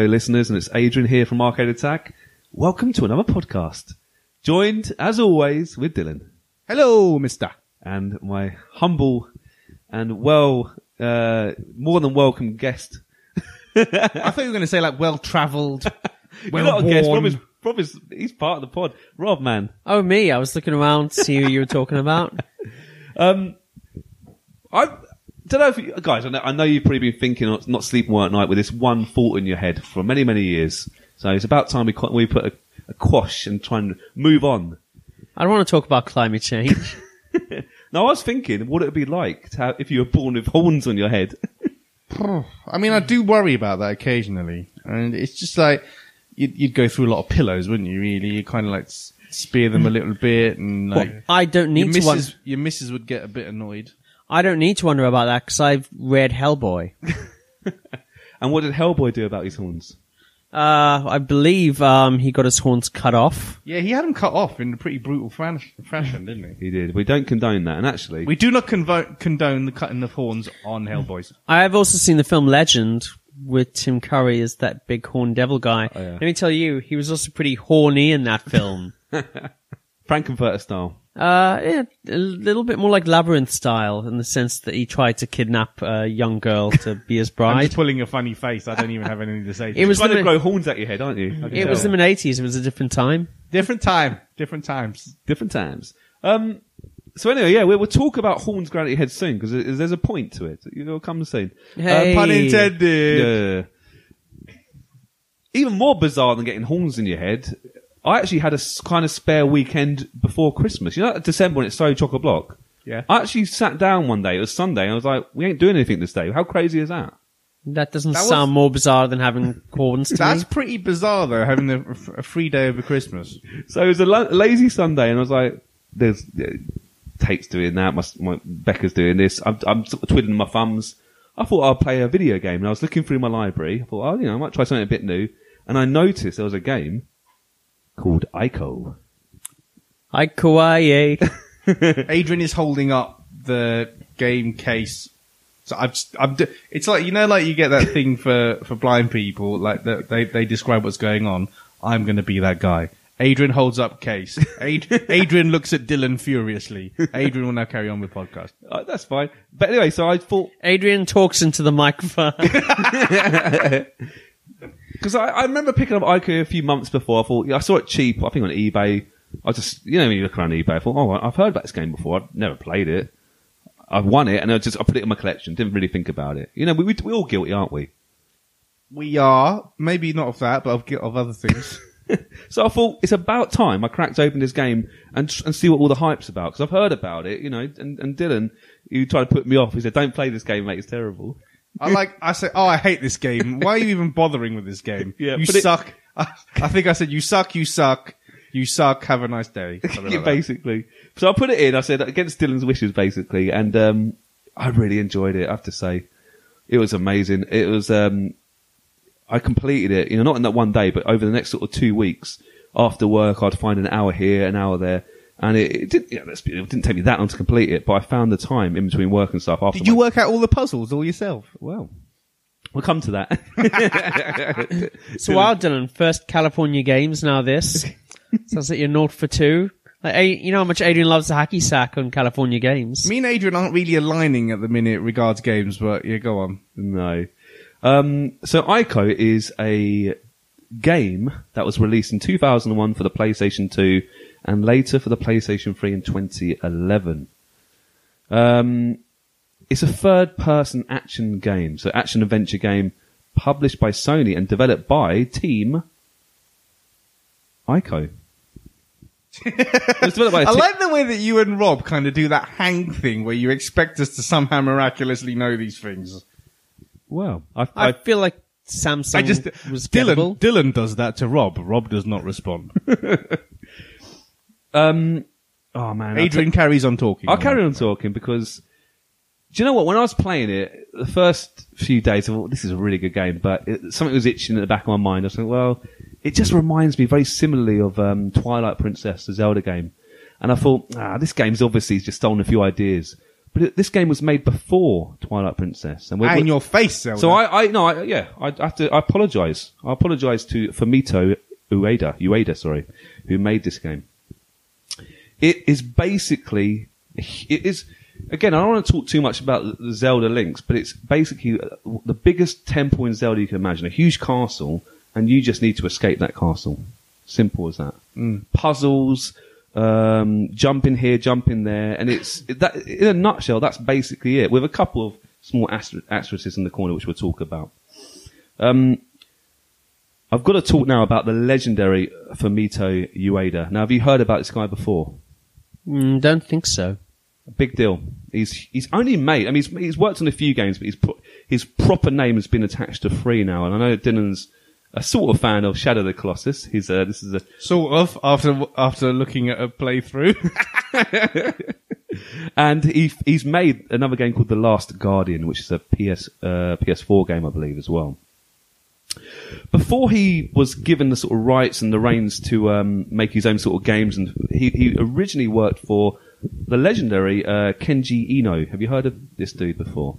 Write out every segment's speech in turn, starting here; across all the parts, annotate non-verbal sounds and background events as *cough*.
Hello, listeners, and it's Adrian here from Arcade Attack. Welcome to another podcast. Joined, as always, with Dylan Hello, mister. and my humble and well, uh, more than welcome guest. I thought you were going to say like well travelled, *laughs* You're well not a guest, Rob is. Rob is, he's part of the pod. Rob, man. Oh, me. I was looking around to see who you were talking about. *laughs* Um, I don't know if you, guys. I know, I know you've probably been thinking, of not sleeping well at night with this one thought in your head for many, many years. So it's about time we qu- we put a, a quash and try and move on. I don't want to talk about climate change. *laughs* *laughs* Now I was thinking, what it would be like to have, if you were born with horns on your head. *laughs* I mean, I do worry about that occasionally, and it's just like you'd, you'd go through a lot of pillows, wouldn't you? Really, you kind of like s- spear them a little bit, and like I don't your need to missus, wonder. your missus would get a bit annoyed. I don't need to wonder about that because I've read Hellboy. *laughs* And what did Hellboy do about his horns? Uh, I believe um, he got his horns cut off. Yeah, he had them cut off in a pretty brutal fan- fashion, didn't he? He did. We don't condone that. And actually, We do not convo- condone the cutting of horns on Hellboys. I have also seen the film Legend with Tim Curry as that big horn devil guy. Oh, yeah. Let me tell you, he was also pretty horny in that film. *laughs* Frankenfurter style. Uh, yeah, a little bit more like Labyrinth style in the sense that he tried to kidnap a young girl to be his *laughs* I'm bride. just pulling a funny face. I don't even have anything to say. to It was you. Trying to grow horns at your head, aren't you? I can It was in the tell. mid 80s. It was a different time. different time, different times. different times. Um, so anyway, yeah, we'll, we'll talk about horns growing at your head soon because there's a point to it. You'll come soon. Hey. Uh, pun intended. Yeah. Even more bizarre than getting horns in your head, I actually had a s- kind of spare weekend before Christmas. You know, December when it's so chock a block. Yeah. I actually sat down one day. It was Sunday, and I was like, "We ain't doing anything this day." How crazy is that? That doesn't That was- sound more bizarre than having *laughs* horns to That's me. pretty bizarre, though, having a, a free day over Christmas. So it was a la- lazy Sunday, and I was like, "There's uh, Tate's doing that. My, my Becca's doing this. I'm, I'm sort of twiddling my thumbs." I thought I'd play a video game, and I was looking through my library. I thought, "Oh, you know, I might try something a bit new." And I noticed there was a game called Ico. Hi, kawaii. Adrian is holding up the game case. So I've, I'm, it's like you know, like you get that *laughs* thing for for blind people, like that they they describe what's going on. I'm going to be that guy. Adrian holds up case. Ad- *laughs* Adrian looks at Dylan furiously. Adrian will now carry on with podcast. Uh, that's fine. But anyway, so I thought Adrian talks into the microphone. *laughs* because I, I remember picking up Ico a few months before. I thought yeah, I saw it cheap. I think on eBay. I just you know when you look around eBay, I thought, oh, I've heard about this game before. I've never played it. I've won it, and I just I put it in my collection. Didn't really think about it. You know, we we we're all guilty, aren't we? We are maybe not of that, but of, of other things. *laughs* *laughs* So I thought it's about time I cracked open this game and and see what all the hype's about because I've heard about it, you know. And, and Dylan, you tried to put me off. He said, "Don't play this game, mate. It's terrible." I like. I say, oh, I hate this game. Why are you even bothering with this game? *laughs* Yeah, you it- suck. I, I think I said, you suck. You suck. You suck. Have a nice day. *laughs* Something like Yeah, that. basically. So I put it in. I said against Dylan's wishes, basically, and um, I really enjoyed it. I have to say, it was amazing. It was. Um, I completed it. You know, not in that one day, but over the next sort of two weeks. After work, I'd find an hour here, an hour there, and it, it didn't. Yeah, let's it didn't take me that long to complete it, but I found the time in between work and stuff. After Did you my- work out all the puzzles all yourself? Well, we'll come to that. *laughs* so wow, Dylan. First California games, now this. Sounds like you're naught for two. Like, you know how much Adrian loves the hacky sack on California games. Me and Adrian aren't really aligning at the minute regards games, but yeah, go on. No. Um, so Ico is a game that was released in 2001 for the PlayStation 2 and later for the PlayStation 3 in 2011. Um, it's a third person action game, so action adventure game published by Sony and developed by Team Ico. *laughs* It was developed by a I te- like the way that you and Rob kind of do that hang thing where you expect us to somehow miraculously know these things. well, I, I, I, feel like Samsung I just was Dylan. Dylan does that to Rob. Rob does not respond. *laughs* Um, oh man, I'll Adrian carries on talking. I'll carry on talking because do you know what? When I was playing it, the first few days, I thought this is a really good game, but it, something was itching at the back of my mind. I was like, well, it just reminds me very similarly of um, Twilight Princess, the Zelda game, and I thought, ah, this game's obviously just stolen a few ideas. But it, this game was made before Twilight Princess, and we're, Ah, in we're- your face, Zelda. so I, I no, I, yeah, I have to. I apologise. I apologise to Fumito Ueda, Ueda, sorry, who made this game. It is basically, it is again. I don't want to talk too much about the Zelda links, but it's basically uh, the biggest temple in Zelda you can imagine. A huge castle, and you just need to escape that castle. Simple as that. Puzzles, um, jump in here, jump in there, and it's that. In a nutshell, that's basically it. With a couple of small aster- asterisks in the corner, which we'll talk about. Um, I've got to talk now about the legendary Fumito Ueda. Now, have you heard about this guy before? Mm, don't think so. A Big deal. He's he's only made. I mean, he's, he's worked on a few games, but he's pro- his proper name has been attached to three now. And I know Dylan's a sort of fan of Shadow of the Colossus. He's uh, this is a sort of after after looking at a playthrough. *laughs* and he he's made another game called The Last Guardian, which is a PS uh, PS4 game, I believe, as well. Before he was given the sort of rights and the reins to um, make his own sort of games, and he, he originally worked for the legendary uh, Kenji Eno. Have you heard of this dude before?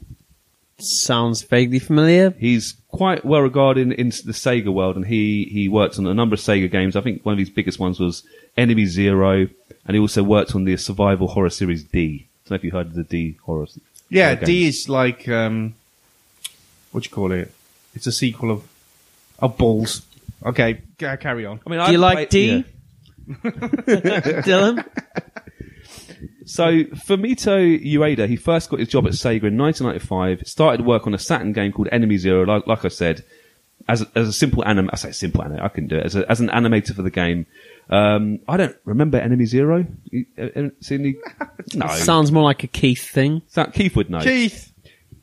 Sounds vaguely familiar. He's quite well regarded in, in the Sega world, and he he worked on a number of Sega games. I think one of his biggest ones was Enemy Zero, and he also worked on the survival horror series D. I don't know if you heard of the D horror. yeah, horror D games. is like um, what do you call it? It's a sequel of of Balls. Okay, ca- carry on. I mean, Do you like played- D? yeah. *laughs* *laughs* Dylan? So Fumito Ueda, he first got his job at Sega in 1995. Started work on a Saturn game called Enemy Zero. Like, like I said, as a, as a simple anim, I say simple anim, I can do it as, a, as an animator for the game. Um, I don't remember Enemy Zero. You, uh, uh, seen any? *laughs* No, Sounds more like a Keith thing. So- Keith would know. Keith.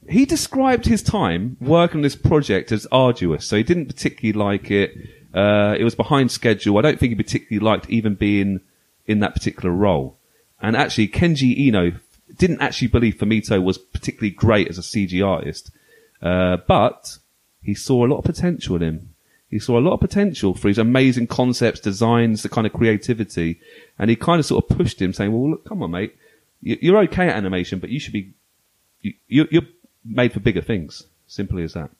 He described his time working on this project as arduous, so he didn't particularly like it. Uh, it was behind schedule. I don't think he particularly liked even being in that particular role. And actually, Kenji Eno didn't actually believe Fumito was particularly great as a CG artist, uh, but he saw a lot of potential in him. He saw a lot of potential for his amazing concepts, designs, the kind of creativity, and he kind of sort of pushed him, saying, "Well, look, come on, mate, You- you're okay at animation, but you should be you, you- you're made for bigger things. Simply as that.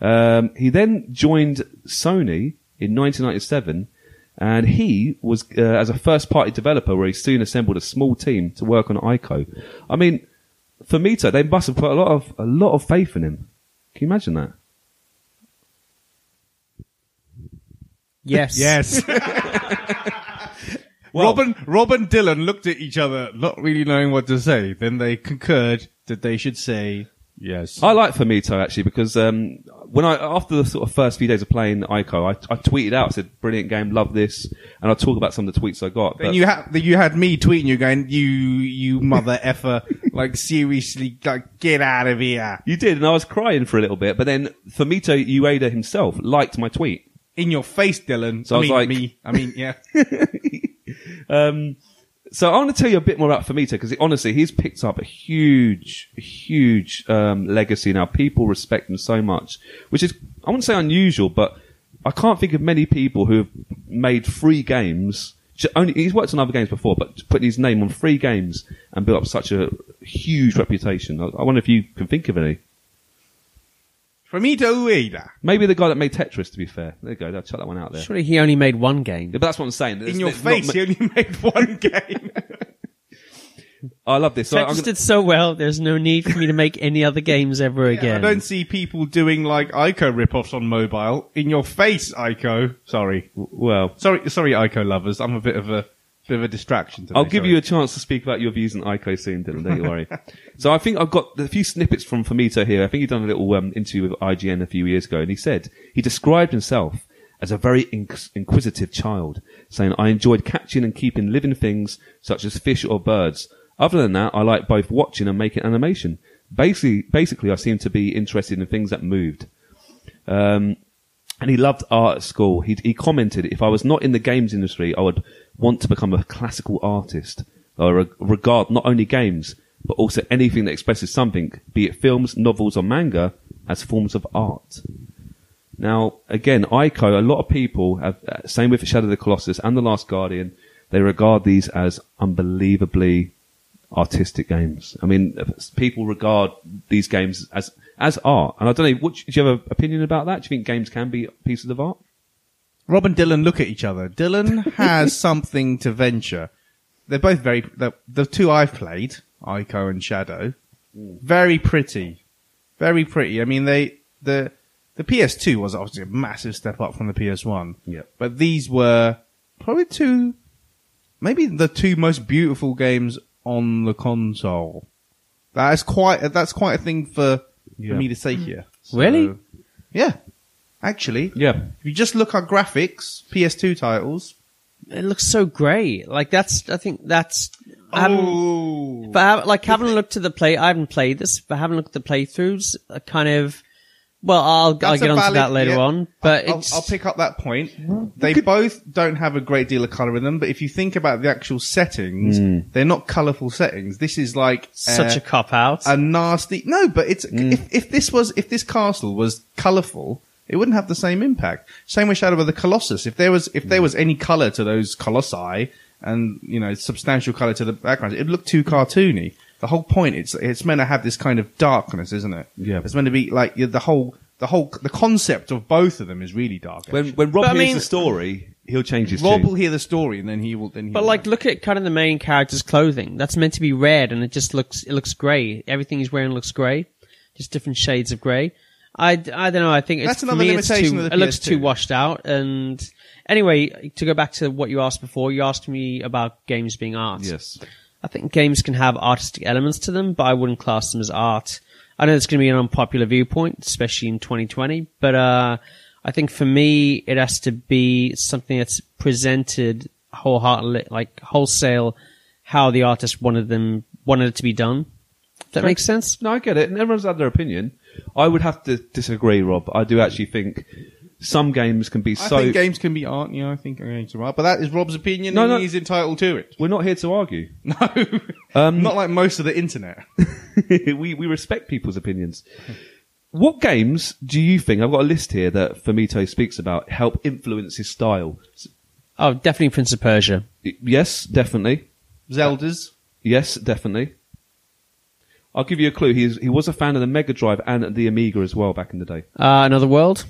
Um, he then joined Sony in 1997, and he was uh, as a first-party developer, where he soon assembled a small team to work on Ico. I mean, Fumito, they must have put a lot of a lot of faith in him. Can you imagine that? Yes. Yes. *laughs* Robin, Rob and Dylan looked at each other, not really knowing what to say. Then they concurred that they should say yes. I like Fumito actually because um, when I after the sort of first few days of playing Ico, I, I tweeted out, I said, "Brilliant game, love this," and I talk about some of the tweets I got. Then you had you had me tweeting you going, you you mother effer, *laughs* like seriously, like get out of here. You did, and I was crying for a little bit. But then Fumito Ueda himself liked my tweet. In your face, Dylan. So I I, was mean, like- me. I mean, yeah. *laughs* *laughs* Um, so I want to tell you a bit more about Fumito because honestly, he's picked up a huge, huge um, legacy now. People respect him so much, which is I wouldn't say unusual, but I can't think of many people who have made free games. Only he's worked on other games before, but putting his name on free games and built up such a huge reputation. I, I wonder if you can think of any. Fumito Ueda. Maybe the guy that made Tetris. To be fair, there you go. I'll chuck that one out there. Surely he only made one game. Yeah, but that's what I'm saying. There's- In your there's not face, ma- he only *laughs* made one game. *laughs* I love this. So I'm Tetris gonna- did so well, there's no need for me to make any other games ever again. I don't see people doing like Ico rip-offs on mobile. In your face, Ico. Sorry. well, Sorry, sorry, Ico lovers. I'm a bit of a bit of a distraction today. I'll give sorry. you a chance to speak about your views on ICO soon, Dylan. Don't you worry. *laughs* so I think I've got a few snippets from Fumito here. I think he'd done a little um, interview with IGN a few years ago, and he said he described himself as a very inc- inquisitive child, saying, "I enjoyed catching and keeping living things such as fish or birds. Other than that, I like both watching and making animation. Basically, basically, I seem to be interested in things that moved." Um, and he loved art at school. He, he commented, if I was not in the games industry, I would want to become a classical artist or regard not only games, but also anything that expresses something, be it films, novels, or manga, as forms of art. Now, again, Ico, a lot of people have, uh, same with Shadow of the Colossus and The Last Guardian, they regard these as unbelievably artistic games. I mean, people regard these games as, as art. And I don't know, what, do you have an opinion about that? Do you think games can be pieces of art? Rob and Dylan look at each other. Dylan *laughs* has something to venture. They're both very, the, the two I've played, Ico and Shadow, very pretty. Very pretty. I mean, they, the, the PS2 was obviously a massive step up from the PS1. Yep. But these were probably two, maybe the two most beautiful games on the console. That is quite, that's quite a thing for, Yeah. for me to say here. Really? Yeah. Actually, Yeah. if you just look at graphics, PS2 titles. It looks so great. Like that's, I think that's, I haven't, Oh, but I haven't- like haven't looked at the play, I haven't played this, but I haven't looked at the playthroughs. I kind of, well, I'll, I'll get a onto valid- that later yeah. on, but I'll, it's, I'll pick up that point. They both don't have a great deal of color in them, but if you think about the actual settings, they're not colorful settings. This is like such uh, a cop out. a nasty. No, but it's if if this was if this castle was colorful, it wouldn't have the same impact. Same with Shadow of the Colossus. If there was if there hmm. was any color to those colossi and you know substantial color to the background, it'd look too cartoony. The whole point it's it's meant to have this kind of darkness, isn't it? Yeah. It's meant to be like the whole the whole the concept of both of them is really dark. When, when Rob But I hears mean- the story, he'll change his Rob tune. will hear the story and then he will then. He But will like, look at kind of the main character's clothing. That's meant to be red, and it just looks it looks grey. Everything he's wearing looks grey, just different shades of grey. I, I don't know. I think it's That's another me, it's limitation too, of the it looks PS2. too washed out. And anyway, to go back to what you asked before, you asked me about games being art. Yes. I think games can have artistic elements to them, but I wouldn't class them as art. I know it's going to be an unpopular viewpoint, especially in 2020, but uh, I think for me, it has to be something that's presented wholeheartedly, like wholesale, how the artist wanted them wanted it to be done. If that makes sense. No, I get it. And everyone's had their opinion. I would have to disagree, Rob. I do actually think some games can be I so. think games can be art. Yeah, I think games are art. But that is Rob's opinion, No, and no. he's entitled to it. We're not here to argue. *laughs* No, Um, not like most of the internet. *laughs* we we respect people's opinions. What games do you think? I've got a list here that Fumito speaks about help influence his style. S- Oh, definitely Prince of Persia. Yes, definitely. Zelda's. Yes, definitely. I'll give you a clue. He's, he was a fan of the Mega Drive and the Amiga as well back in the day. Uh, Another World.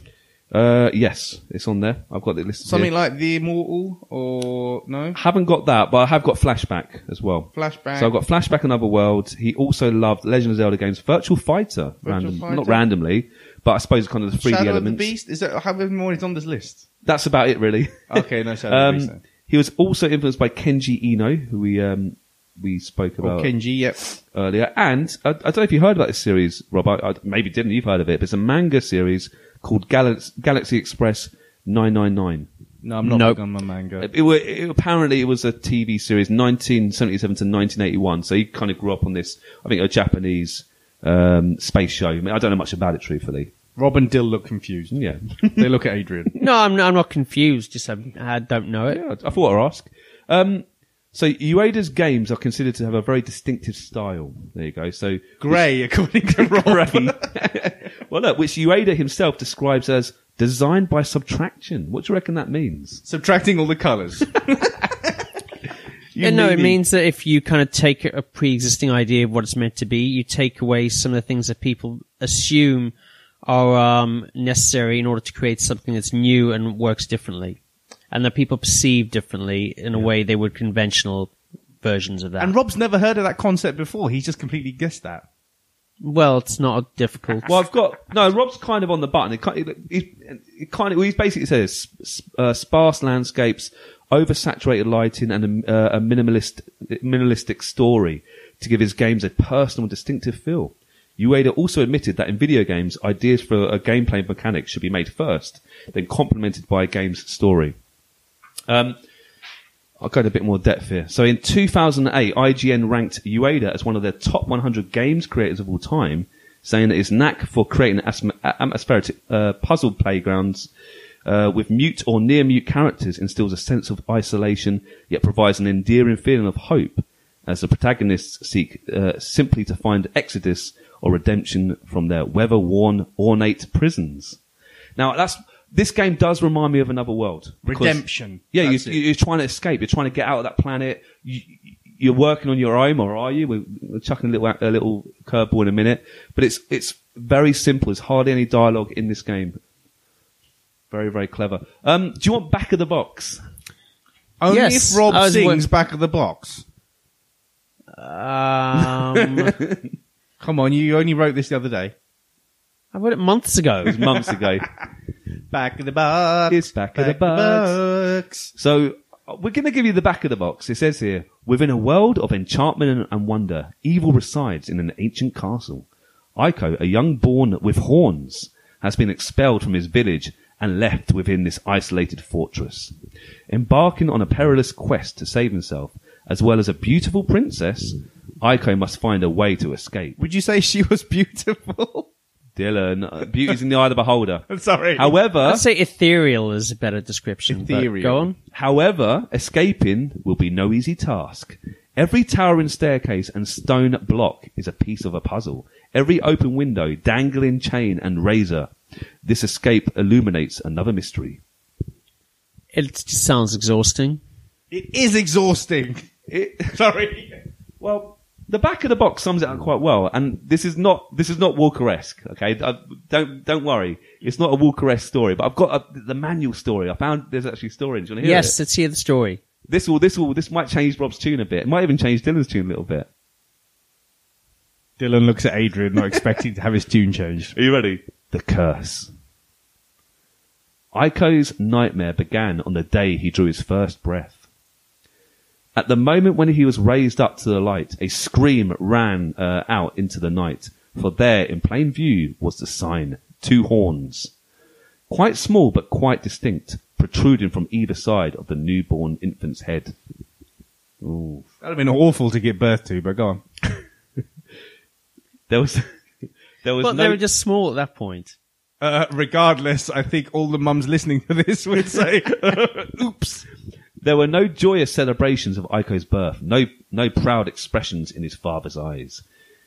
Uh, yes, it's on there. I've got it listed. Something here. like The Immortal or no? haven't got that, but I have got Flashback as well. Flashback. So I've got Flashback Another World. He also loved Legend of Zelda games, Virtual Fighter, random, Fighter. not randomly, but I suppose kind of the 3D Shadow of the elements. Beast. Is that how many more is on this list? That's about it, really. Okay, no Shadow of the *laughs* Beast. um, Then. he was also influenced by Kenji Eno, who we um, we spoke Or about Kenji. Yep. earlier. And I, I don't know if you heard about this series, Rob. I, I maybe didn't. You've heard of it. But it's a manga series called Galaxy, Galaxy Express 999. No, I'm not Nope. big on my manga. It, wa- it, apparently, it was a TV series, 1977 to 1981. So he kind of grew up on this. I think a Japanese um, space show. I, mean, I don't know much about it, truthfully. Rob and Dill look confused. Yeah, *laughs* they look at Adrian. No, I'm not, I'm not confused. Just um, I don't know it. yeah. I thought I'd ask. Um, so Ueda's games are considered to have a very distinctive style. There you go. So Grey, according to *laughs* Rob. Grey. *laughs* well, look, which Ueda himself describes as designed by subtraction. What do you reckon that means? Subtracting all the colours. *laughs* Yeah, no, it means that if you kind of take a pre-existing idea of what it's meant to be, you take away some of the things that people assume are um, necessary in order to create something that's new and works differently, and that people perceive differently in a way they would conventional versions of that. and Rob's never heard of that concept before. He's just completely guessed that. well, it's not difficult. Well, I've got no. Rob's kind of on the button. It kind of, he, it kind of well, he basically says uh, sparse landscapes, oversaturated lighting, and a, uh, a minimalist minimalistic story to give his games a personal, distinctive feel. Ueda also admitted that in video games, ideas for a gameplay mechanic should be made first, then complemented by a game's story. Um, I'll go into a bit more depth here. So in 2008, IGN ranked Ueda as one of their top 100 games creators of all time, saying that his knack for creating atmospheric uh, puzzle playgrounds uh, with mute or near mute characters instills a sense of isolation, yet provides an endearing feeling of hope as the protagonists seek uh, simply to find exodus or redemption from their weather-worn, ornate prisons. Now, that's this game does remind me of another world. because- Redemption. Yeah, you, That's it. you're trying to escape. You're trying to get out of that planet. You, you're working on your own, or are you? We're, we're chucking a little a little curveball in a minute, but it's it's very simple. There's hardly any dialogue in this game. Very very clever. Um, do you want back of the box? Only Yes, if Rob sings wa- back of the box. Um, *laughs* Come on, you only wrote this the other day. I wrote it months ago. It was months ago. *laughs* Back of the box. It's back of the box. So uh, we're going to give you the back of the box. It says here, within a world of enchantment and, and wonder, evil resides in an ancient castle. Ico, a young born with horns, has been expelled from his village and left within this isolated fortress. Embarking on a perilous quest to save himself, as well as a beautiful princess, Ico must find a way to escape. Would you say she was beautiful? *laughs* Dylan, uh, beauty's in the eye of the beholder. *laughs* Sorry. However, I'd say ethereal is a better description. but Ethereal. Go on. However, escaping will be no easy task. Every towering staircase and stone block is a piece of a puzzle. Every open window, dangling chain and razor. This escape illuminates another mystery. It just sounds exhausting. It is exhausting. It, *laughs* Sorry. well, the back of the box sums it up quite well, and this is not this is not Walker-esque. Okay, Uh, don't don't worry, it's not a Walker-esque story. But I've got a, the manual story. I found there's actually a story. Do you want to hear Yes, it? let's hear the story. This will this will this might change Rob's tune a bit. It might even change Dylan's tune a little bit. Dylan looks at Adrian, not expecting to have his tune changed. Are you ready? The curse. Ico's nightmare began on the day he drew his first breath. At the moment when he was raised up to the light, a scream ran uh, out into the night, for there, in plain view, was the sign, two horns. Quite small but quite distinct, protruding from either side of the newborn infant's head. Ooh. That'd have been awful to give birth to, but go on. *laughs* There was, *laughs* there was But no, they were just small at that point. Uh, regardless, I think all the mums listening to this would say, *laughs* oops. There were no joyous celebrations of Ico's birth, no, no proud expressions in his father's eyes.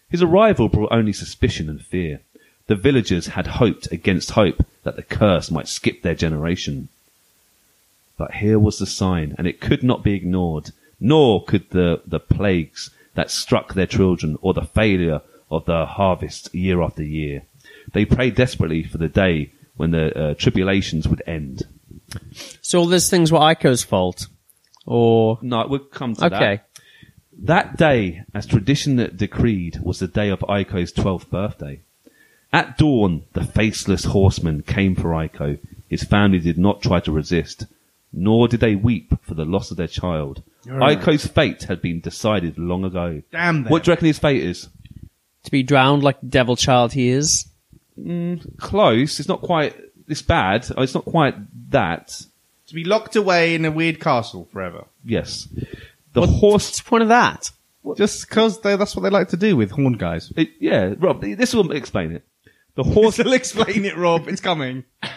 His arrival brought only suspicion and fear. The villagers had hoped against hope that the curse might skip their generation. But here was the sign, and it could not be ignored, nor could the, the plagues that struck their children or the failure of the harvest year after year. They prayed desperately for the day when the uh, tribulations would end. So all these things were Ico's fault. Or, No, we'll come to that. okay. That day, as tradition decreed, was the day of Ico's twelfth birthday. At dawn, the faceless horseman came for Ico. His family did not try to resist, nor did they weep for the loss of their child. Ico's fate had been decided long ago. Damn them. What do you reckon his fate is? To be drowned like the devil child he is. Mm, close. It's not quite this bad. Oh, It's not quite that. To be locked away in a weird castle forever. Yes. The horse. What's the point of that? Just because that's what they like to do with horn guys. It, yeah, Rob, this will explain it. The *laughs* horse. will explain it, Rob. It's coming. *laughs*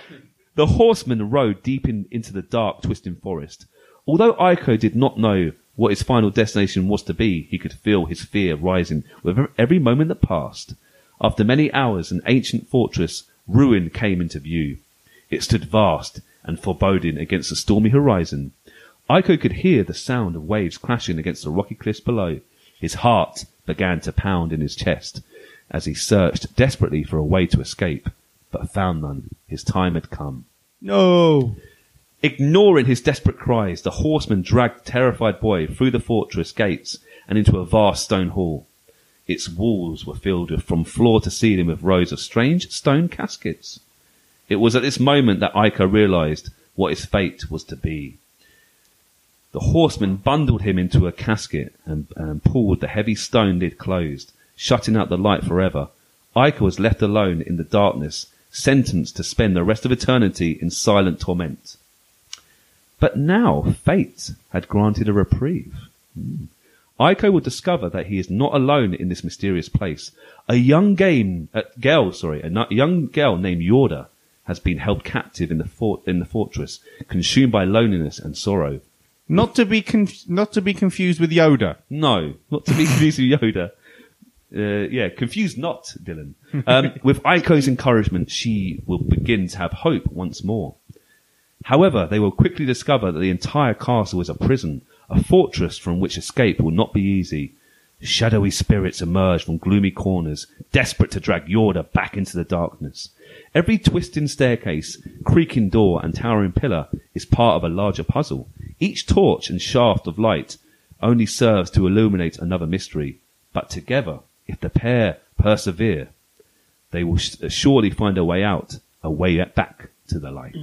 The horseman rode deep in, into the dark, twisting forest. Although Ico did not know what his final destination was to be, he could feel his fear rising with every moment that passed. After many hours, an ancient fortress, ruin, came into view. It stood vast and foreboding against the stormy horizon. Ico could hear the sound of waves crashing against the rocky cliffs below. His heart began to pound in his chest as he searched desperately for a way to escape, but found none. His time had come. No. Ignoring his desperate cries, the horseman dragged the terrified boy through the fortress gates and into a vast stone hall. Its walls were filled with, from floor to ceiling with rows of strange stone caskets. It was at this moment that Ico realized what his fate was to be. The horsemen bundled him into a casket and, and pulled the heavy stone lid closed, shutting out the light forever. Ico was left alone in the darkness, sentenced to spend the rest of eternity in silent torment. But now fate had granted a reprieve. Ico will discover that he is not alone in this mysterious place. A young game, uh, girl, sorry, a young girl named Yorda has been held captive in the fort in the fortress, consumed by loneliness and sorrow. Not to be conf- not to be confused with Yoda. No, not to be *laughs* confused with Yoda. Uh, yeah, confused not, Dylan. Um, *laughs* with Ico's encouragement, she will begin to have hope once more. However, they will quickly discover that the entire castle is a prison, a fortress from which escape will not be easy. Shadowy spirits emerge from gloomy corners, desperate to drag Yorda back into the darkness. Every twisting staircase, creaking door, and towering pillar is part of a larger puzzle. Each torch and shaft of light only serves to illuminate another mystery. But together, if the pair persevere, they will sh- surely find a way out, a way back to the light.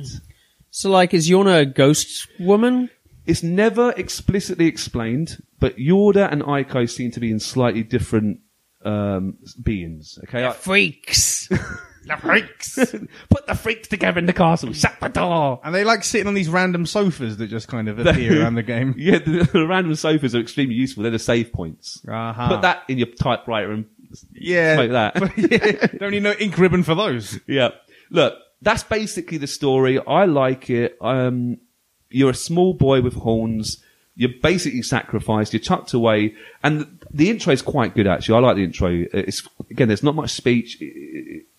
So, like, is Yorda a ghost woman? It's never explicitly explained, but Yorda and Ico seem to be in slightly different um, beings. Okay, I- Freaks. *laughs* The freaks. *laughs* put the freaks together in the castle. Shut the door. and they like sitting on these random sofas that just kind of *laughs* appear around the game. Yeah, the, *laughs* the random sofas are extremely useful. They're the save points. Uh-huh. Put that in your typewriter and Yeah. smoke that. yeah. Don't need no ink ribbon for those. yeah. Look, that's basically the story. I like it. Um, you're a small boy with horns. You're basically sacrificed. You're chucked away, and the intro is quite good actually. I like the intro. It's again, there's not much speech.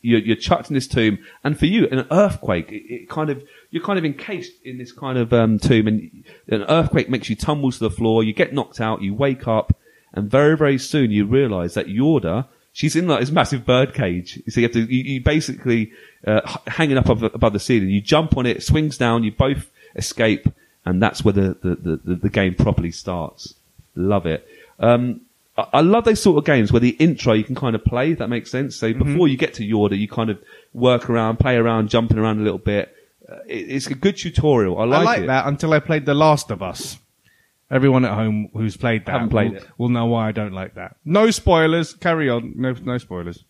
You're, you're chucked in this tomb, and for you, an earthquake, it, it kind of you're kind of encased in this kind of um, tomb, and an earthquake makes you tumble to the floor. You get knocked out. You wake up, and very very soon you realise that Yorda. She's in like this massive bird cage. So you have to, you, you basically, uh, hanging up above, above the ceiling. You jump on it swings down, you both escape, and that's where the, the, the, the, game properly starts. Love it. Um, I, I love those sort of games where the intro you can kind of play, if that makes sense. So before you get to Yorda, you kind of work around, play around, jumping around a little bit. Uh, it, it's a good tutorial. I like, I like that until I played The Last of Us. Everyone at home who's played that played will, it. will know why I don't like that. No spoilers. Carry on. No, no spoilers.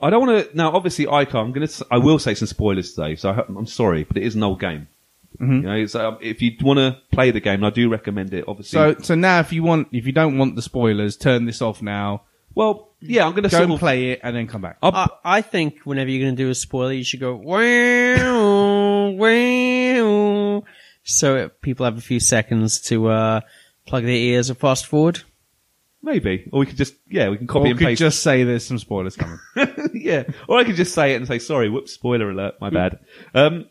I don't want to, now obviously Ico, I'm going to, I will say some spoilers today, so I, I'm sorry, but it is an old game. Mm-hmm. You know, it's, uh, if you want to play the game, I do recommend it, obviously. So, so now if you want, if you don't want the spoilers, turn this off now. well, yeah, I'm going to Go and play it and then come back. I'll- I, I think whenever you're going to do a spoiler, you should go wow, wow, so it- people have a few seconds to uh, plug their ears or fast forward. maybe, or we could just, yeah, we can copy or and could paste. just say there's some spoilers coming. *laughs* yeah, or I could just say it and say, sorry, whoops, spoiler alert, my bad. Um,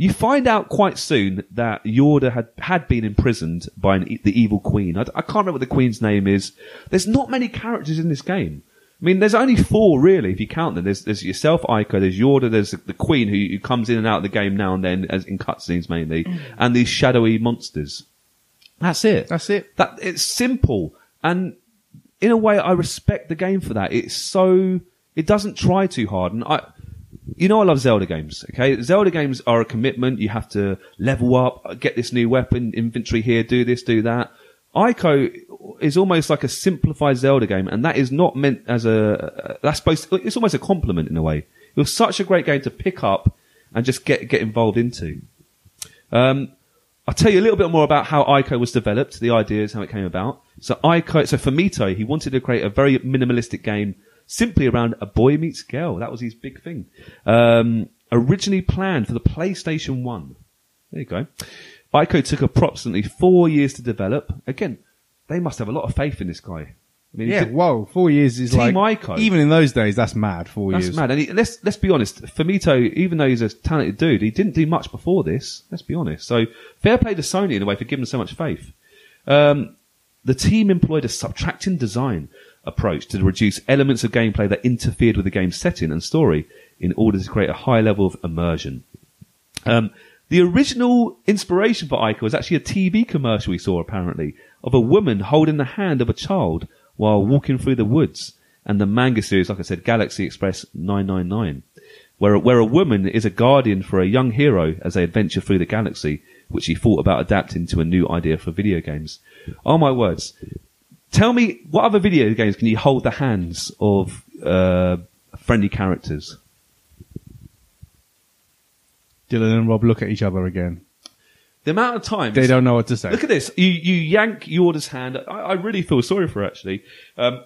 you find out quite soon that Yorda had, had been imprisoned by an, the evil queen. I can't remember what the queen's name is. There's not many characters in this game. I mean, there's only four really, if you count them. There's, there's yourself, Ico, there's Yorda, there's the queen who, who comes in and out of the game now and then, as in cutscenes mainly, mm. and these shadowy monsters. That's it. That's it. That it's simple, and in a way, I respect the game for that. It's so it doesn't try too hard, and I, you know, I love Zelda games. Okay, Zelda games are a commitment. You have to level up, get this new weapon, inventory here, do this, do that. Ico is almost like a simplified Zelda game, and that is not meant as a. That's supposed. To, it's almost a compliment in a way. It was such a great game to pick up and just get get involved into. Um, I'll tell you a little bit more about how Ico was developed, the ideas, how it came about. So Ico, so Fumito, he wanted to create a very minimalistic game simply around a boy meets girl. That was his big thing. Um, originally planned for the PlayStation 1. There you go. Ico took approximately four years to develop. Again, they must have a lot of faith in this guy. I mean, Yeah, whoa, four years is Team like Ico. even in those days. That's mad. Four That's years. mad. And he, let's let's be honest. Fumito, even though he's a talented dude, he didn't do much before this. Let's be honest. So fair play to Sony in a way for giving so much faith. Um, the team employed a subtracting design approach to reduce elements of gameplay that interfered with the game's setting and story in order to create a high level of immersion. Um, the original inspiration for Ico was actually a TV commercial we saw apparently of a woman holding the hand of a child while walking through the woods. And the manga series, like I said, Galaxy Express 999, where, where a woman is a guardian for a young hero as they adventure through the galaxy, which he thought about adapting to a new idea for video games. Oh my words. Tell me, what other video games can you hold the hands of, uh, friendly characters? Dylan and Rob look at each other again. The amount of times They don't know what to say. Look at this. You, you yank Yorda's hand. I, I really feel sorry for her, actually. Um,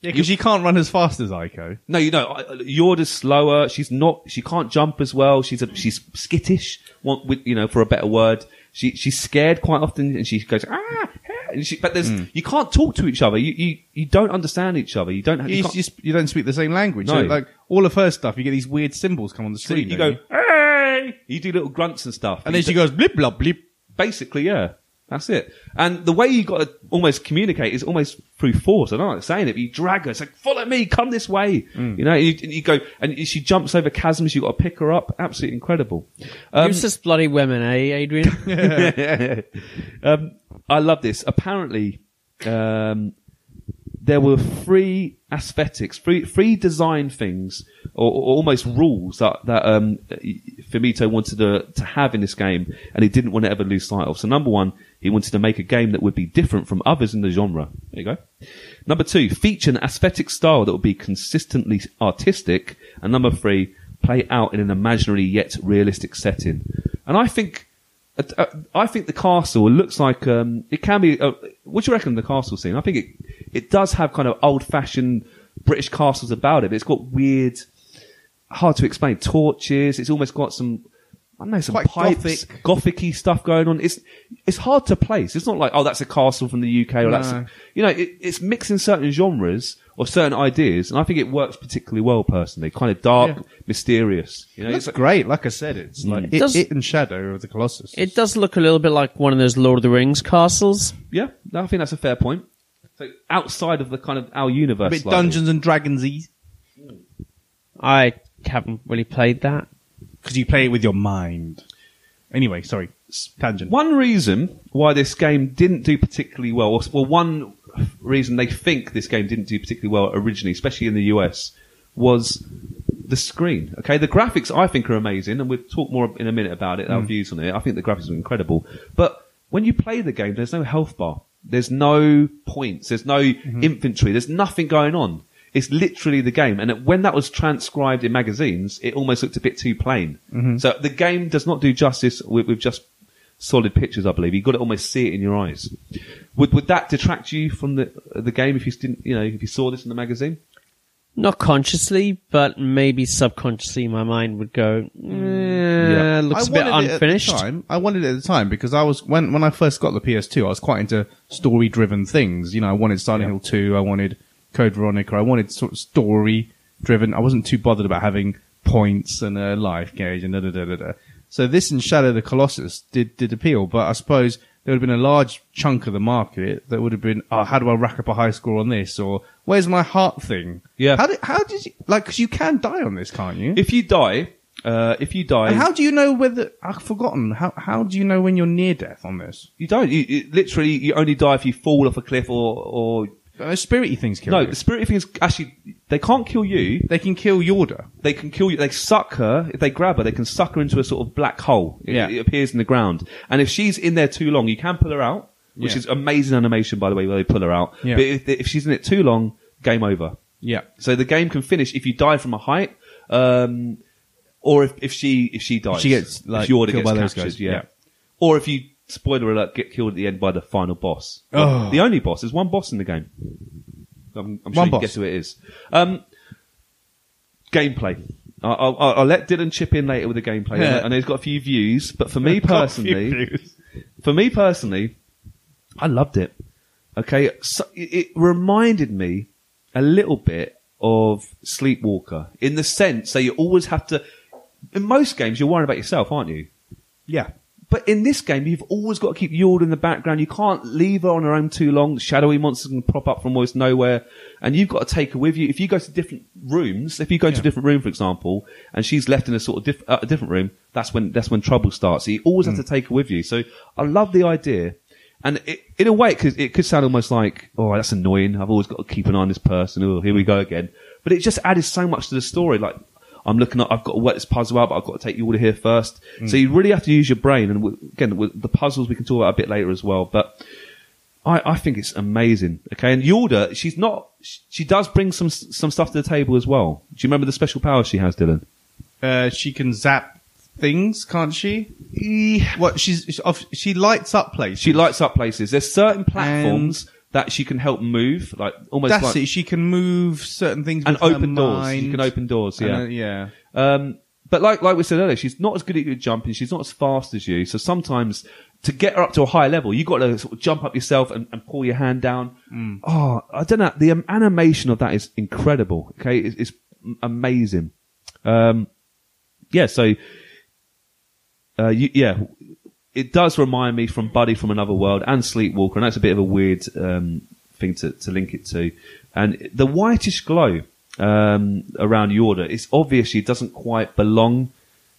Yeah, because she can't run as fast as Ico. No, you know, I- Yorda's slower. She's not. She can't jump as well. She's a, she's skittish. Want with you know, for a better word, she she's scared quite often, and she goes ah. ah," And she, but there's you can't talk to each other. You, you you don't understand each other. You don't. You, You, can't- you don't speak the same language. No. So, like all of her stuff, you get these weird symbols come on the so screen. you don't go hey. You do little grunts and stuff, and then she goes blip blop blip. basically, yeah, that's it. And the way you got to almost communicate is almost through force. I don't like saying it, but you drag her. It's like, follow me, come this way. Mm. You know, you, and you go, and she jumps over chasms. You've got to pick her up. Absolutely incredible. Um, Useless bloody women, eh, Adrian? *laughs* *laughs* um, I love this. Apparently, um, there were three aesthetics, three, three design things, or, or almost rules that, that um, Fumito wanted to, to have in this game, and he didn't want to ever lose sight of. So, number one, he wanted to make a game that would be different from others in the genre. There you go. Number two, feature an aesthetic style that would be consistently artistic, and number three, play out in an imaginary yet realistic setting. And I think uh, I think the castle looks like um, it can be. Uh, what do you reckon the castle scene? I think it it does have kind of old fashioned British castles about it. But it's got weird, hard to explain torches. It's almost got some. I don't know some Quite pipes, gothic. gothic-y stuff going on. It's it's hard to place. It's not like oh that's a castle from the UK or that's No. you know it, it's mixing certain genres or certain ideas, and I think it works particularly well personally. Kind of dark, Yeah. mysterious. You know, It's it's great. Like I said, it's like mm. it, Does- it and Shadow of the Colossus. it does look a little bit like one of those Lord of the Rings castles. Yeah, no, I think that's a fair point. So outside of the kind of our universe, a bit slightly. Dungeons and Dragonsy I haven't really played that. because you play it with your mind. Anyway, sorry, s- tangent. One reason why this game didn't do particularly well, or well, one reason they think this game didn't do particularly well originally, especially in the US, was the screen. Okay, the graphics I think are amazing, and we'll talk more in a minute about it. Our hmm. views on it. I think the graphics are incredible, but when you play the game, there's no health bar. There's no points. There's no mm-hmm. infantry. There's nothing going on. It's literally the game. And when that was transcribed in magazines, it almost looked a bit too plain. Mm-hmm. So the game does not do justice with, with just solid pictures, I believe. You've got to almost see it in your eyes. Would, would that detract you from the, the game if you didn't, you know, if you saw this in the magazine? Not consciously, but maybe subconsciously, my mind would go, eh, Yeah. looks a I bit wanted it unfinished. At the time. I wanted it at the time because I was when when I first got the PS2, I was quite into story driven things. You know, I wanted Silent Hill 2, I wanted Code Veronica, I wanted sort of story driven. I wasn't too bothered about having points and a life gauge and da da da da da. So this and Shadow of the Colossus did did appeal, but I suppose there would have been a large chunk of the market that would have been, oh, how do I rack up a high score on this? Or where's my heart thing? Yeah. How did how did you like? Because you can die on this, can't you? If you die, uh, if you die, And how do you know whether I've forgotten? How how do you know when you're near death on this? you don't. You, you literally you only die if you fall off a cliff or or Uh, spirity things kill no. you. The spirit thing is actually they can't kill you. They can kill Yorda. They can kill you. They suck her. If they grab her, they can suck her into a sort of black hole. It, Yeah. it appears in the ground. And if she's in there too long, you can pull her out, which Yeah. is amazing animation, by the way, where they pull her out. Yeah. But if, if she's in it too long, game over. Yeah. So the game can finish if you die from a height, um, or if, if she if she dies, She gets, like, if Yorda killed gets by those captured, guys, yeah. yeah. Or if you spoiler alert get killed at the end by the final boss, Oh. the only boss. There's one boss in the game. I'm, I'm sure One you can boss. guess who it is. Um, gameplay. I'll, I'll, I'll let Dylan chip in later with the gameplay. Yeah. I know he's got a few views, but for *laughs* me personally, for me personally, I loved it. Okay, so it, it reminded me a little bit of Sleepwalker in the sense that you always have to. In most games, you're worrying about yourself, aren't you? Yeah. But in this game, you've always got to keep Yord in the background. You can't leave her on her own too long. Shadowy monsters can pop up from almost nowhere, and you've got to take her with you. If you go to different rooms, if you go to a different room, for example, and she's left in a sort of diff- uh, a different room, that's when that's when trouble starts. So you always have to take her with you. So I love the idea, and it, in a way, it could, it could sound almost like, oh, that's annoying. I've always got to keep an eye on this person. Oh, here we go again. But it just added so much to the story. Like I'm looking at, I've got to work this puzzle out, but I've got to take you all here first. So you really have to use your brain. And again, with the puzzles we can talk about a bit later as well. But I, I think it's amazing. Okay. And Yorda, she's not, she, does bring some, some stuff to the table as well. Do you remember the special powers she has, Dylan? Uh, she can zap things, can't she? What she's she lights up places. She lights up places. There's certain platforms that she can help move, like almost That's like it. She can move certain things and with her open doors. mind. You can open doors. Yeah. And, uh, yeah. Um, but like like we said earlier, she's not as good at jumping. She's not as fast as you. So sometimes to get her up to a high level, you got to sort of jump up yourself and, and pull your hand down. Mm. Oh, I don't know. The um, animation of that is incredible. Okay, it's, it's amazing. Um, yeah. So, uh, you, yeah, it does remind me from Buddy from Another World and Sleepwalker, and that's a bit of a weird um, thing to, to link it to. And the whitish glow um, around Yorda, it's obviously doesn't quite belong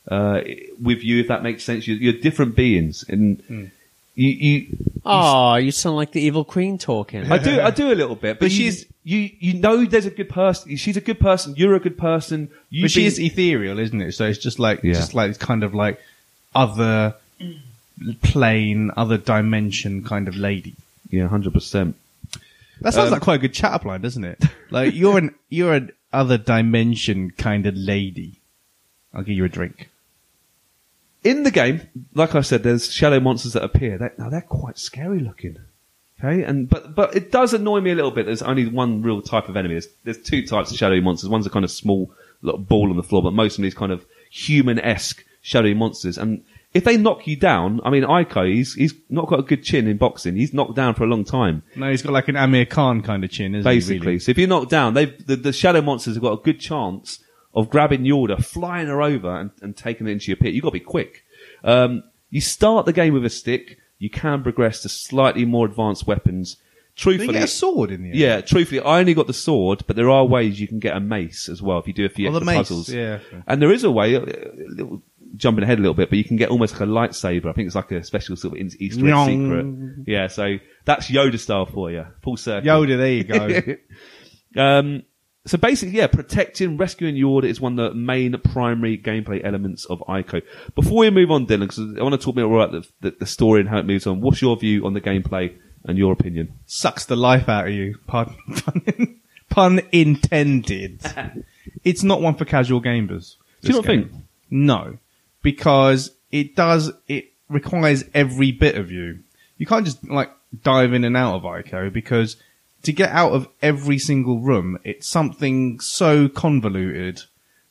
uh, with you, if that makes sense. You're, you're different beings, and you, you Oh, you sound like the evil queen talking. I do, I do a little bit, but, But she's- you, you know, there's a good person. She's a good person. You're a good person. You But she is ethereal, isn't it? So it's just like, Yeah. just like kind of like other plane, other dimension kind of lady. yeah, hundred percent. That sounds Um, like quite a good chat line, doesn't it? *laughs* Like you're an you're an other dimension kind of lady. I'll give you a drink. In the game, like I said, there's shadow monsters that appear. They, now they're quite scary looking. Okay, and but but it does annoy me a little bit. There's only one real type of enemy. There's, there's two types of shadowy monsters. One's a kind of small little ball on the floor, but most of them these kind of human-esque shadowy monsters. And if they knock you down, I mean, Ico, he's he's not got a good chin in boxing. He's knocked down for a long time. No, he's got like an Amir Khan kind of chin, isn't basically. he? Really? So if you're knocked down, they've the, the shadow monsters have got a good chance of grabbing Yorda, flying her over, and, and taking it into your pit. You've got to be quick. Um, you start the game with a stick. You can progress to slightly more advanced weapons. Truthfully, get a sword in the end? yeah, truthfully, I only got the sword, but there are ways you can get a mace as well if you do a few Oh, the extra mace, puzzles. yeah. And there is a way, uh, a little- jumping ahead a little bit, but you can get almost like a lightsaber. I think it's like a special sort of Easter egg secret. Yeah, so that's Yoda style for you. Full circle. Yoda, there you go. *laughs* Um, so basically, yeah, protecting, rescuing Yorda is one of the main primary gameplay elements of Ico. Before we move on, Dylan, because I want to talk a bit more about the, the, the story and how it moves on. What's your view on the gameplay and your opinion? Sucks the life out of you. Pun, pun, *laughs* pun intended. *laughs* it's not one for casual gamers. Do you not think? No, because it does. It requires every bit of you. You can't just like dive in and out of Ico because to get out of every single room, it's something so convoluted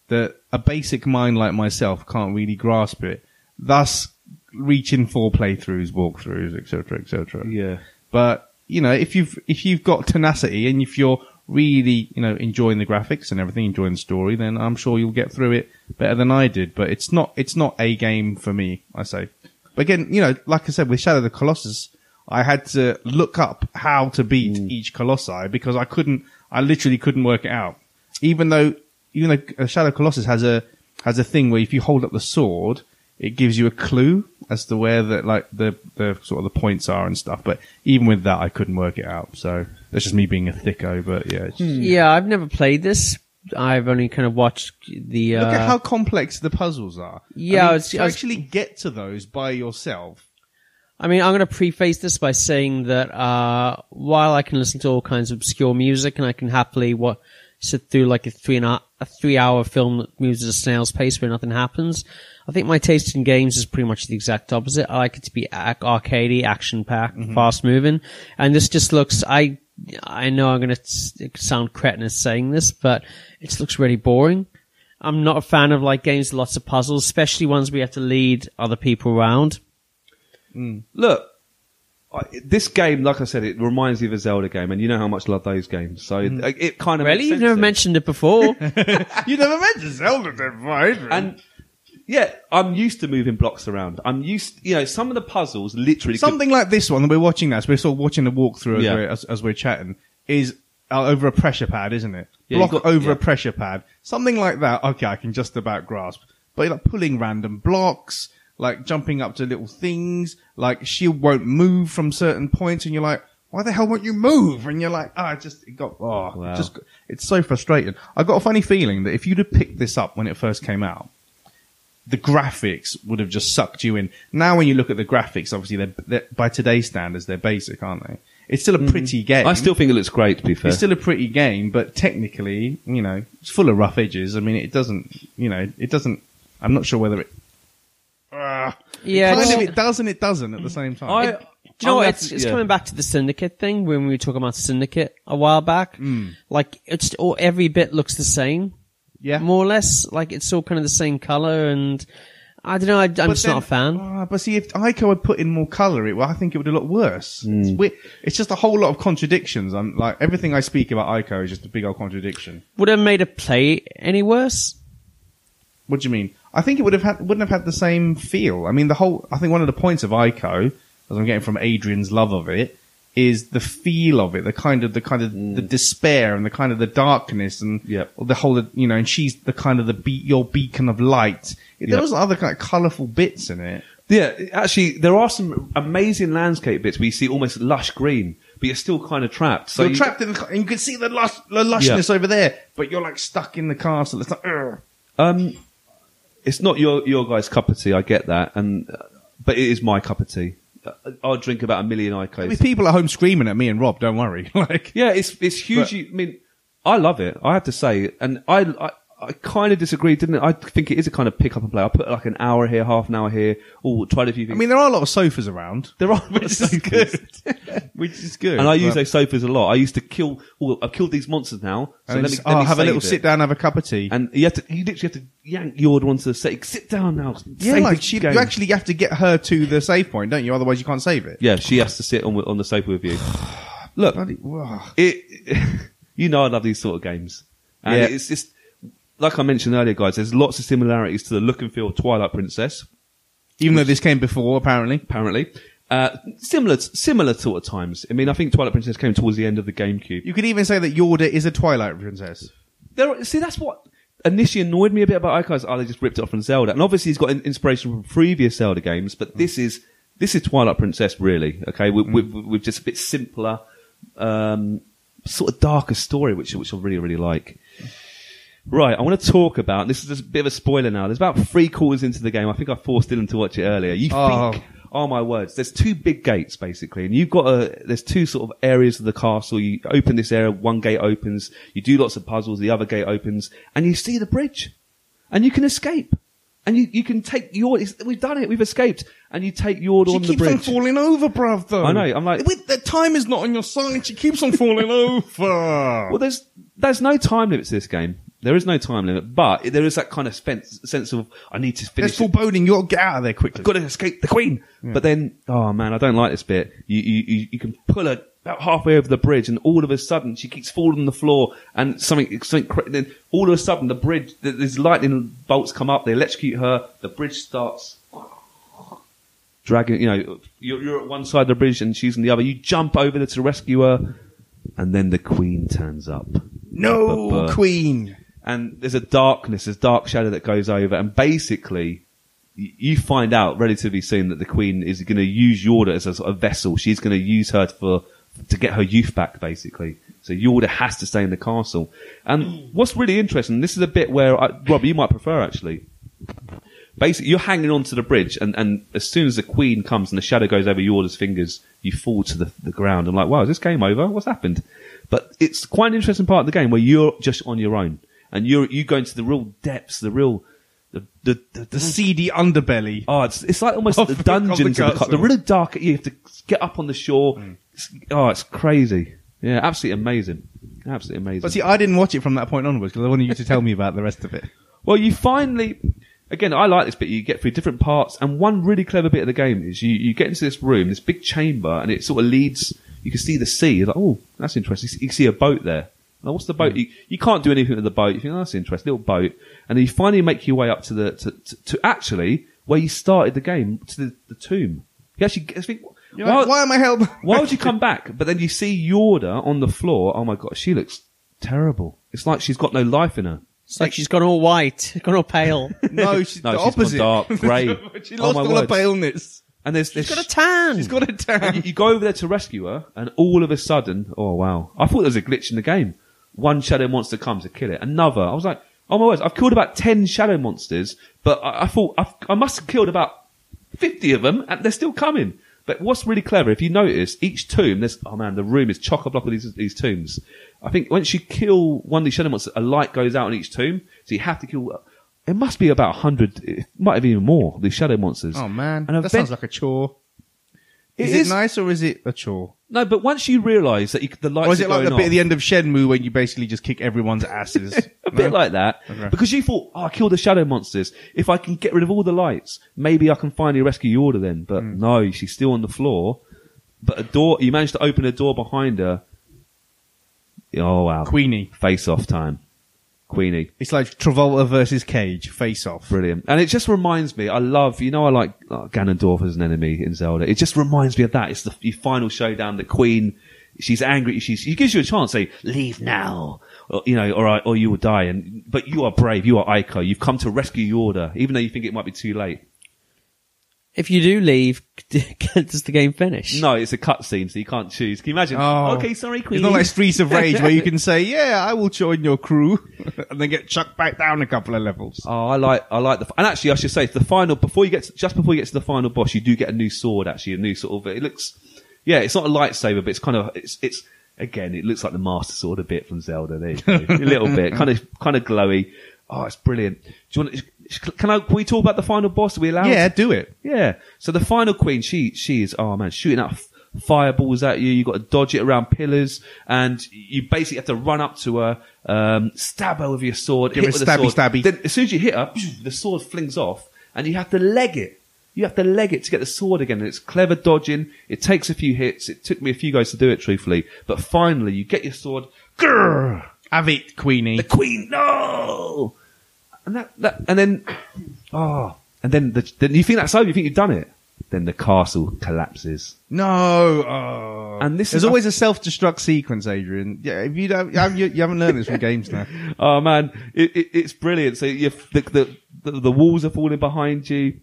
that a basic mind like myself can't really grasp it. Thus, reaching for playthroughs, walkthroughs, etc., etc. Yeah. But you know, if you've if you've got tenacity and if you're really you know enjoying the graphics and everything, enjoying the story, then I'm sure you'll get through it better than I did. But it's not it's not a game for me. I say. But again, you know, like I said with Shadow of the Colossus, I had to look up how to beat mm. each colossi because I couldn't. I literally couldn't work it out. Even though even though Shadow of the Colossus has a has a thing where if you hold up the sword, it gives you a clue as to where the like the the sort of the points are and stuff. But even with that, I couldn't work it out. So that's just me being a thicko. But yeah, it's just- Yeah, I've never played this. I've only kind of watched the. Uh, look at how complex the puzzles are. Yeah, I mean, I was- to I was- actually get to those by yourself. I mean, I'm going to preface this by saying that uh, while I can listen to all kinds of obscure music and I can happily what sit through like a three and a, a three hour film that moves at a snail's pace where nothing happens, I think my taste in games is pretty much the exact opposite. I like it to be ac- arcadey, action packed, fast moving, and this just looks. I I know I'm going to sound cretinous saying this, but it looks really boring. I'm not a fan of like games with lots of puzzles, especially ones where you have to lead other people around. Hmm. Look, I, this game, like I said, it reminds me of a Zelda game, and you know how much I love those games. So hmm. it, it kind of Really? makes You've never then. mentioned it before. *laughs* You never mentioned Zelda, then, right? And yeah, I'm used to moving blocks around. I'm used, you know, some of the puzzles literally. could- Something like this one that we're watching now, so we're sort of watching the walkthrough as, Yeah. we're, as, as we're chatting, is uh, over a pressure pad, isn't it? Yeah, Block you've got- over yeah. a pressure pad. Something like that, okay, I can just about grasp. But like pulling random blocks, like jumping up to little things, like shield won't move from certain points, and you're like, why the hell won't you move? And you're like, ah, it just it got, oh, Wow. just, it's so frustrating. I got a funny feeling that if you'd have picked this up when it first came out, the graphics would have just sucked you in. Now, when you look at the graphics, obviously, they're, they're by today's standards, they're basic, aren't they? It's still a pretty game. I still think it looks great. To be fair, it's still a pretty game, but technically, you know, it's full of rough edges. I mean, it doesn't, you know, it doesn't. I'm not sure whether it. Uh, Yeah, kind it's- of it does and it doesn't at the same time. I Do you know I'm what? It's, have to- it's yeah. coming back to the syndicate thing when we were talking about syndicate a while back. Like it's all every bit looks the same, Yeah. more or less. Like it's all kind of the same color, and I don't know. I, I'm just not a fan. Ah, but see, if Ico had put in more color, it well, I think it would have looked worse. Hmm. It's, it's just a whole lot of contradictions. I'm like everything I speak about Ico is just a big old contradiction. Would it have made it play any worse? What do you mean? I think it would have had, wouldn't have had the same feel. I mean, the whole. I think one of the points of Ico, as I'm getting from Adrian's love of it, is the feel of it, the kind of the kind of the despair and the kind of the darkness and Yep. the whole. You know, and she's the kind of the be- your beacon of light. There Yep. was other kind of colourful bits in it. Yeah, actually, there are some amazing landscape bits where you see almost lush green, but you're still kind of trapped. So you're you- trapped in the, and you can see the, lush, the lushness over there, but you're like stuck in the castle. It's like, Ugh. Um, it's not your your guys' cup of tea. I get that, and uh, but it is my cup of tea. Uh, I'll drink about a million Icos. be people at home screaming at me and Rob. Don't worry. *laughs* like, Yeah, it's it's hugely. I mean, I love it. I have to say, and I I, I kind of disagree, didn't it? I think it is a kind of pick up and play. I put like an hour here, half an hour here. Oh, tried a few things. I mean, there are a lot of sofas around, there are which is sofas. good. *laughs* which is good. And I use those sofas a lot. I used to kill. Oh, I've killed these monsters now. So let me, let oh, me have a save little it. sit down, have a cup of tea. And you have to. You literally have to yank Yorda onto the set. Sit down now. yeah, Save like the she, game. you actually have to get her to the save point, don't you? Otherwise, you can't save it. Yeah, she has to sit on on the sofa with you. *sighs* Look, Bloody- it. *laughs* You know, I love these sort of games, and Yeah. it's just like I mentioned earlier, guys. There's lots of similarities to the look and feel of Twilight Princess. Even though this came before, apparently. Apparently, uh, similar similar sort of times. I mean, I think Twilight Princess came towards the end of the GameCube. You could even say that Yorda is a Twilight princess. There, see, that's what initially annoyed me a bit about Icos. Oh, they just ripped it off from Zelda, and obviously he's got inspiration from previous Zelda games, but this is this is Twilight Princess, really. Okay, with, with, with just a bit simpler, um, sort of darker story, which which I really really like. Right, I want to talk about. This is a bit of a spoiler now. There's about three quarters into the game. I think I forced Dylan to watch it earlier. You Oh. think? Oh my words! There's two big gates basically, and you've got a. There's two sort of areas of the castle. You open this area, one gate opens. You do lots of puzzles. The other gate opens, and you see the bridge, and you can escape, and you you can take your. We've done it. We've escaped, and you take your on the bridge. She keeps on falling over, bruv, though. I know, I'm like- Wait, the time is not on your side. She keeps on falling *laughs* over. Well, there's there's no time limits to this game. There is no time limit, but there is that kind of spence, sense of I need to finish. There's foreboding. You got to get out of there quickly. got to escape the queen. But then, oh man, I don't like this bit. You, you, you, you can pull her about halfway over the bridge and all of a sudden she keeps falling on the floor and something, something, then all of a sudden the bridge, th- these lightning bolts come up, they electrocute her, the bridge starts dragging, you know, you're, you're at one side of the bridge and she's on the other. You jump over there to rescue her and then the queen turns up No, Queen. And there's a darkness, there's dark shadow that goes over, and basically, you find out relatively soon that the queen is going to use Yorda as a sort of vessel. She's going to use her for to get her youth back, basically. So Yorda has to stay in the castle. And what's really interesting, this is a bit where I, Rob, you might prefer actually. Basically, you're hanging onto the bridge, and, and as soon as the queen comes and the shadow goes over Yorda's fingers, you fall to the, the ground. I'm like, wow, is this game over? What's happened? But it's quite an interesting part of the game where you're just on your own, and you're you go into the real depths, the real the the, the, The mm. seedy underbelly. Oh, it's, it's like almost Of the *laughs* the- dungeons of of the the, really dark. You have to get up on the shore. Mm. It's- oh, it's crazy. Yeah, absolutely amazing. Absolutely amazing. But see, I didn't watch it from that point onwards because I wanted you to tell me about the rest of it. *laughs* Well, you finally, again, I like this bit. You get through different parts, and one really clever bit of the game is you, you get into this room, this big chamber, and it sort of leads. You can see the sea. You're like, oh, that's interesting. You can see a boat there. Now, what's the boat? Hmm. You, you can't do anything with the boat. You think, oh, that's interesting, little boat, and then you finally make your way up to the to, to, to actually where you started the game to the, the tomb. You actually get, think, You're like, why am I held? why would you come back? But then you see Yorda on the floor. Oh my god, she looks terrible. It's like she's got no life in her. It's like she's gone all white, *laughs* gone all pale. No, she's *laughs* No, the she's gone opposite. dark, *laughs* grey. she Oh, lost my all her words. paleness. And there's, there's She's got a tan. She's got a tan. you, you go over there to rescue her, and all of a sudden, oh wow! I thought there was a glitch in the game. One shadow monster comes to kill it. Another. I was like, oh my words! I've killed about ten shadow monsters, but I, I thought I've, I must have killed about fifty of them, and they're still coming. But what's really clever, if you notice, each tomb, there's oh man, the room is chock a block with these these tombs. I think once you kill one of these shadow monsters, a light goes out in each tomb, so you have to kill. It must be about hundred, it might have even more. These shadow monsters. Oh man, And that event- sounds like a chore. It is- it nice or is it a chore? No, but once you realise that you, the lights Or is are it like going the bit at the end of Shenmue when you basically just kick everyone's *laughs* asses? a bit like that Okay. because you thought, oh, I killed the shadow monsters. If I can get rid of all the lights, maybe I can finally rescue Yorda then. But Hmm. no, she's still on the floor. But a door, you managed to open a door behind her. Oh wow, Queenie. face off time, Queenie, It's like Travolta versus Cage, face off. brilliant. And it just reminds me, I love, you know, I like uh, Ganondorf as an enemy in Zelda. It just reminds me of that. It's the, the final showdown. The Queen, she's angry. She's, she gives you a chance. Say, leave now. Or, you know, or, I- or you will die. And, but you are brave. You are Ico. You've come to rescue Yorda, even though you think it might be too late. If you do leave, *laughs* does the game finish? No, it's a cutscene, so you can't choose. Can you imagine? Oh. okay, sorry, Queen. It's not like Streets of Rage where you can *laughs* say, "Yeah, I will join your crew," *laughs* and then get chucked back down a couple of levels. Oh, I like, I like the, and actually, I should say, the final, before you get, to, just before you get to the final boss, you do get a new sword, actually, a new sort of, it looks, yeah, it's not a lightsaber, but it's kind of, it's, it's, again, it looks like the Master Sword a bit from Zelda, there you go. a little bit, kind of, kind of glowy. Oh, it's brilliant. Do you want, can I, can we talk about the final boss? Are we allowed? Yeah, do it. Yeah. So the final queen, she she is oh man, shooting out f- fireballs at you. You got to dodge it around pillars, and you basically have to run up to her, um, stab her with your sword, Give hit her with the sword. stabby. Then as soon as you hit her, the sword flings off, and you have to leg it. You have to leg it to get the sword again, and it's clever dodging. It takes a few hits. It took me a few goes to do it, truthfully, but finally you get your sword. Grrr! Have it, Queenie. the queen, no! And that, that, and then, oh, and then the, then you think that's over, you think you've done it. Then the castle collapses. No. Oh. And this There's is- always a self-destruct sequence, Adrian. Yeah, if you don't, you, haven't- you, haven't learned this from *laughs* games now. Oh man, it, it, it's brilliant. So you the, the, the, the walls are falling behind you.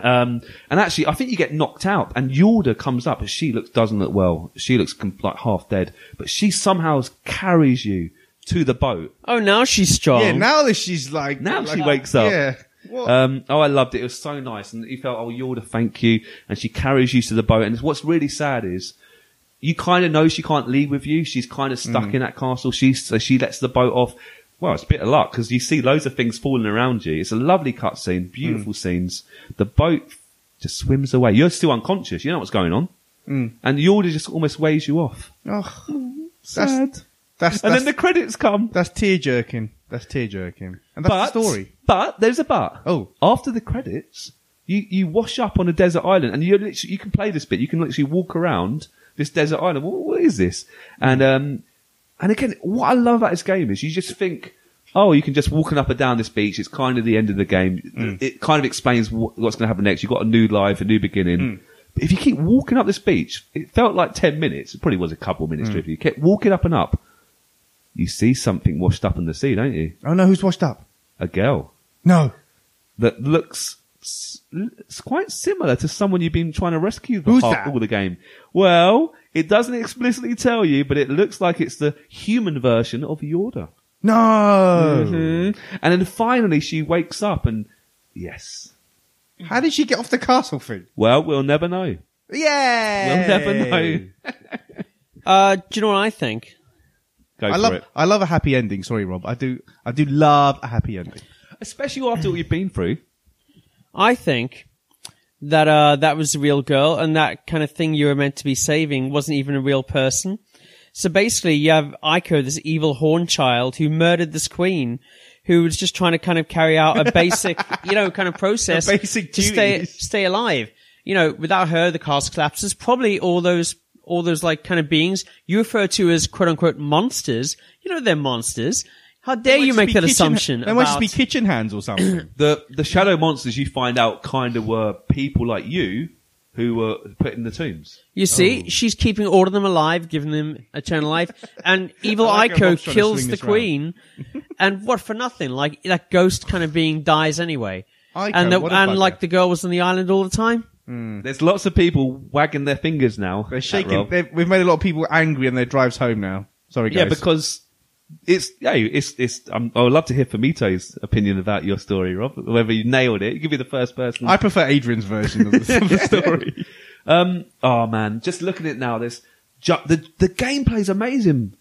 Um, and actually, I think you get knocked out, and Yorda comes up, and she looks doesn't look well. She looks like half dead, but she somehow carries you to the boat. Oh, now she's strong. Yeah, now that she's like, Now like- she wakes up. Yeah. What? Um, oh, I loved it. It was so nice, and you felt, oh, Yorda, thank you. And she carries you to the boat. And what's really sad is you kind of know she can't leave with you. She's kind of stuck in that castle. She so she lets the boat off. Well, it's a bit of luck because you see loads of things falling around you. It's a lovely cutscene, beautiful scenes. The boat just swims away. You're still unconscious. You know what's going on, Mm. and Yorda just almost waves you off. oh, Sad. That's, and that's, then the credits come. that's tear jerking. That's tear jerking. And that's but, the story. But there's a but. Oh. After the credits, you, you wash up on a desert island and you literally, you can play this bit. You can literally walk around this desert island. What, what is this? And, um, and again, what I love about this game is you just think, oh, you can just walking up and down this beach. It's kind of the end of the game. Mm. It kind of explains what, what's going to happen next. You've got a new life, a new beginning. Mm. But if you keep walking up this beach, it felt like 10 minutes. It probably was a couple of minutes mm. if you kept walking up and up. You see something washed up in the sea, don't you? Oh no, who's washed up? A girl No. that looks s- it's quite similar to someone you've been trying to rescue the Who's whole, that? all the game. Well, it doesn't explicitly tell you, but it looks like it's the human version of Yorda. No. And then finally she wakes up and yes. How did she get off the castle thing? Well, we'll never know. Yeah. We'll never know. *laughs* Uh, do you know what I think? Go I for love it. I love a happy ending. Sorry, Rob. I do I do love a happy ending. Especially after what you've been through. I think that uh, that was a real girl, and that kind of thing you were meant to be saving wasn't even a real person. So basically, you have Ico, this evil horn child who murdered this queen, who was just trying to kind of carry out a basic, *laughs* you know, kind of process A basic to stay duties. stay alive. You know, without her, the castle collapses. Probably all those all those like kind of beings you refer to as quote unquote monsters. You know, they're monsters. How dare you make that assumption? They might just about- be kitchen hands or something. *clears throat* The the shadow monsters you find out kind of were people like you who were put in the tombs. You see, Oh. she's keeping all of them alive, giving them eternal life, *laughs* and evil I like how Ico Rob's trying to kills the queen, *laughs* and what for nothing? Like that ghost kind of being dies anyway, Ico, and the, what a and bugger. like the girl was on the island all the time. There's lots of people wagging their fingers now. They're shaking. They've, we've made a lot of people angry on their drives home now. Sorry, guys. Yeah, because it's hey, it's it's. Um, I would love to hear Fumito's opinion about your story, Rob. Whether you nailed it, you could be the first person. I prefer Adrian's version of the, *laughs* of the story. um, oh man, just looking at it now, this ju- the the gameplay's amazing.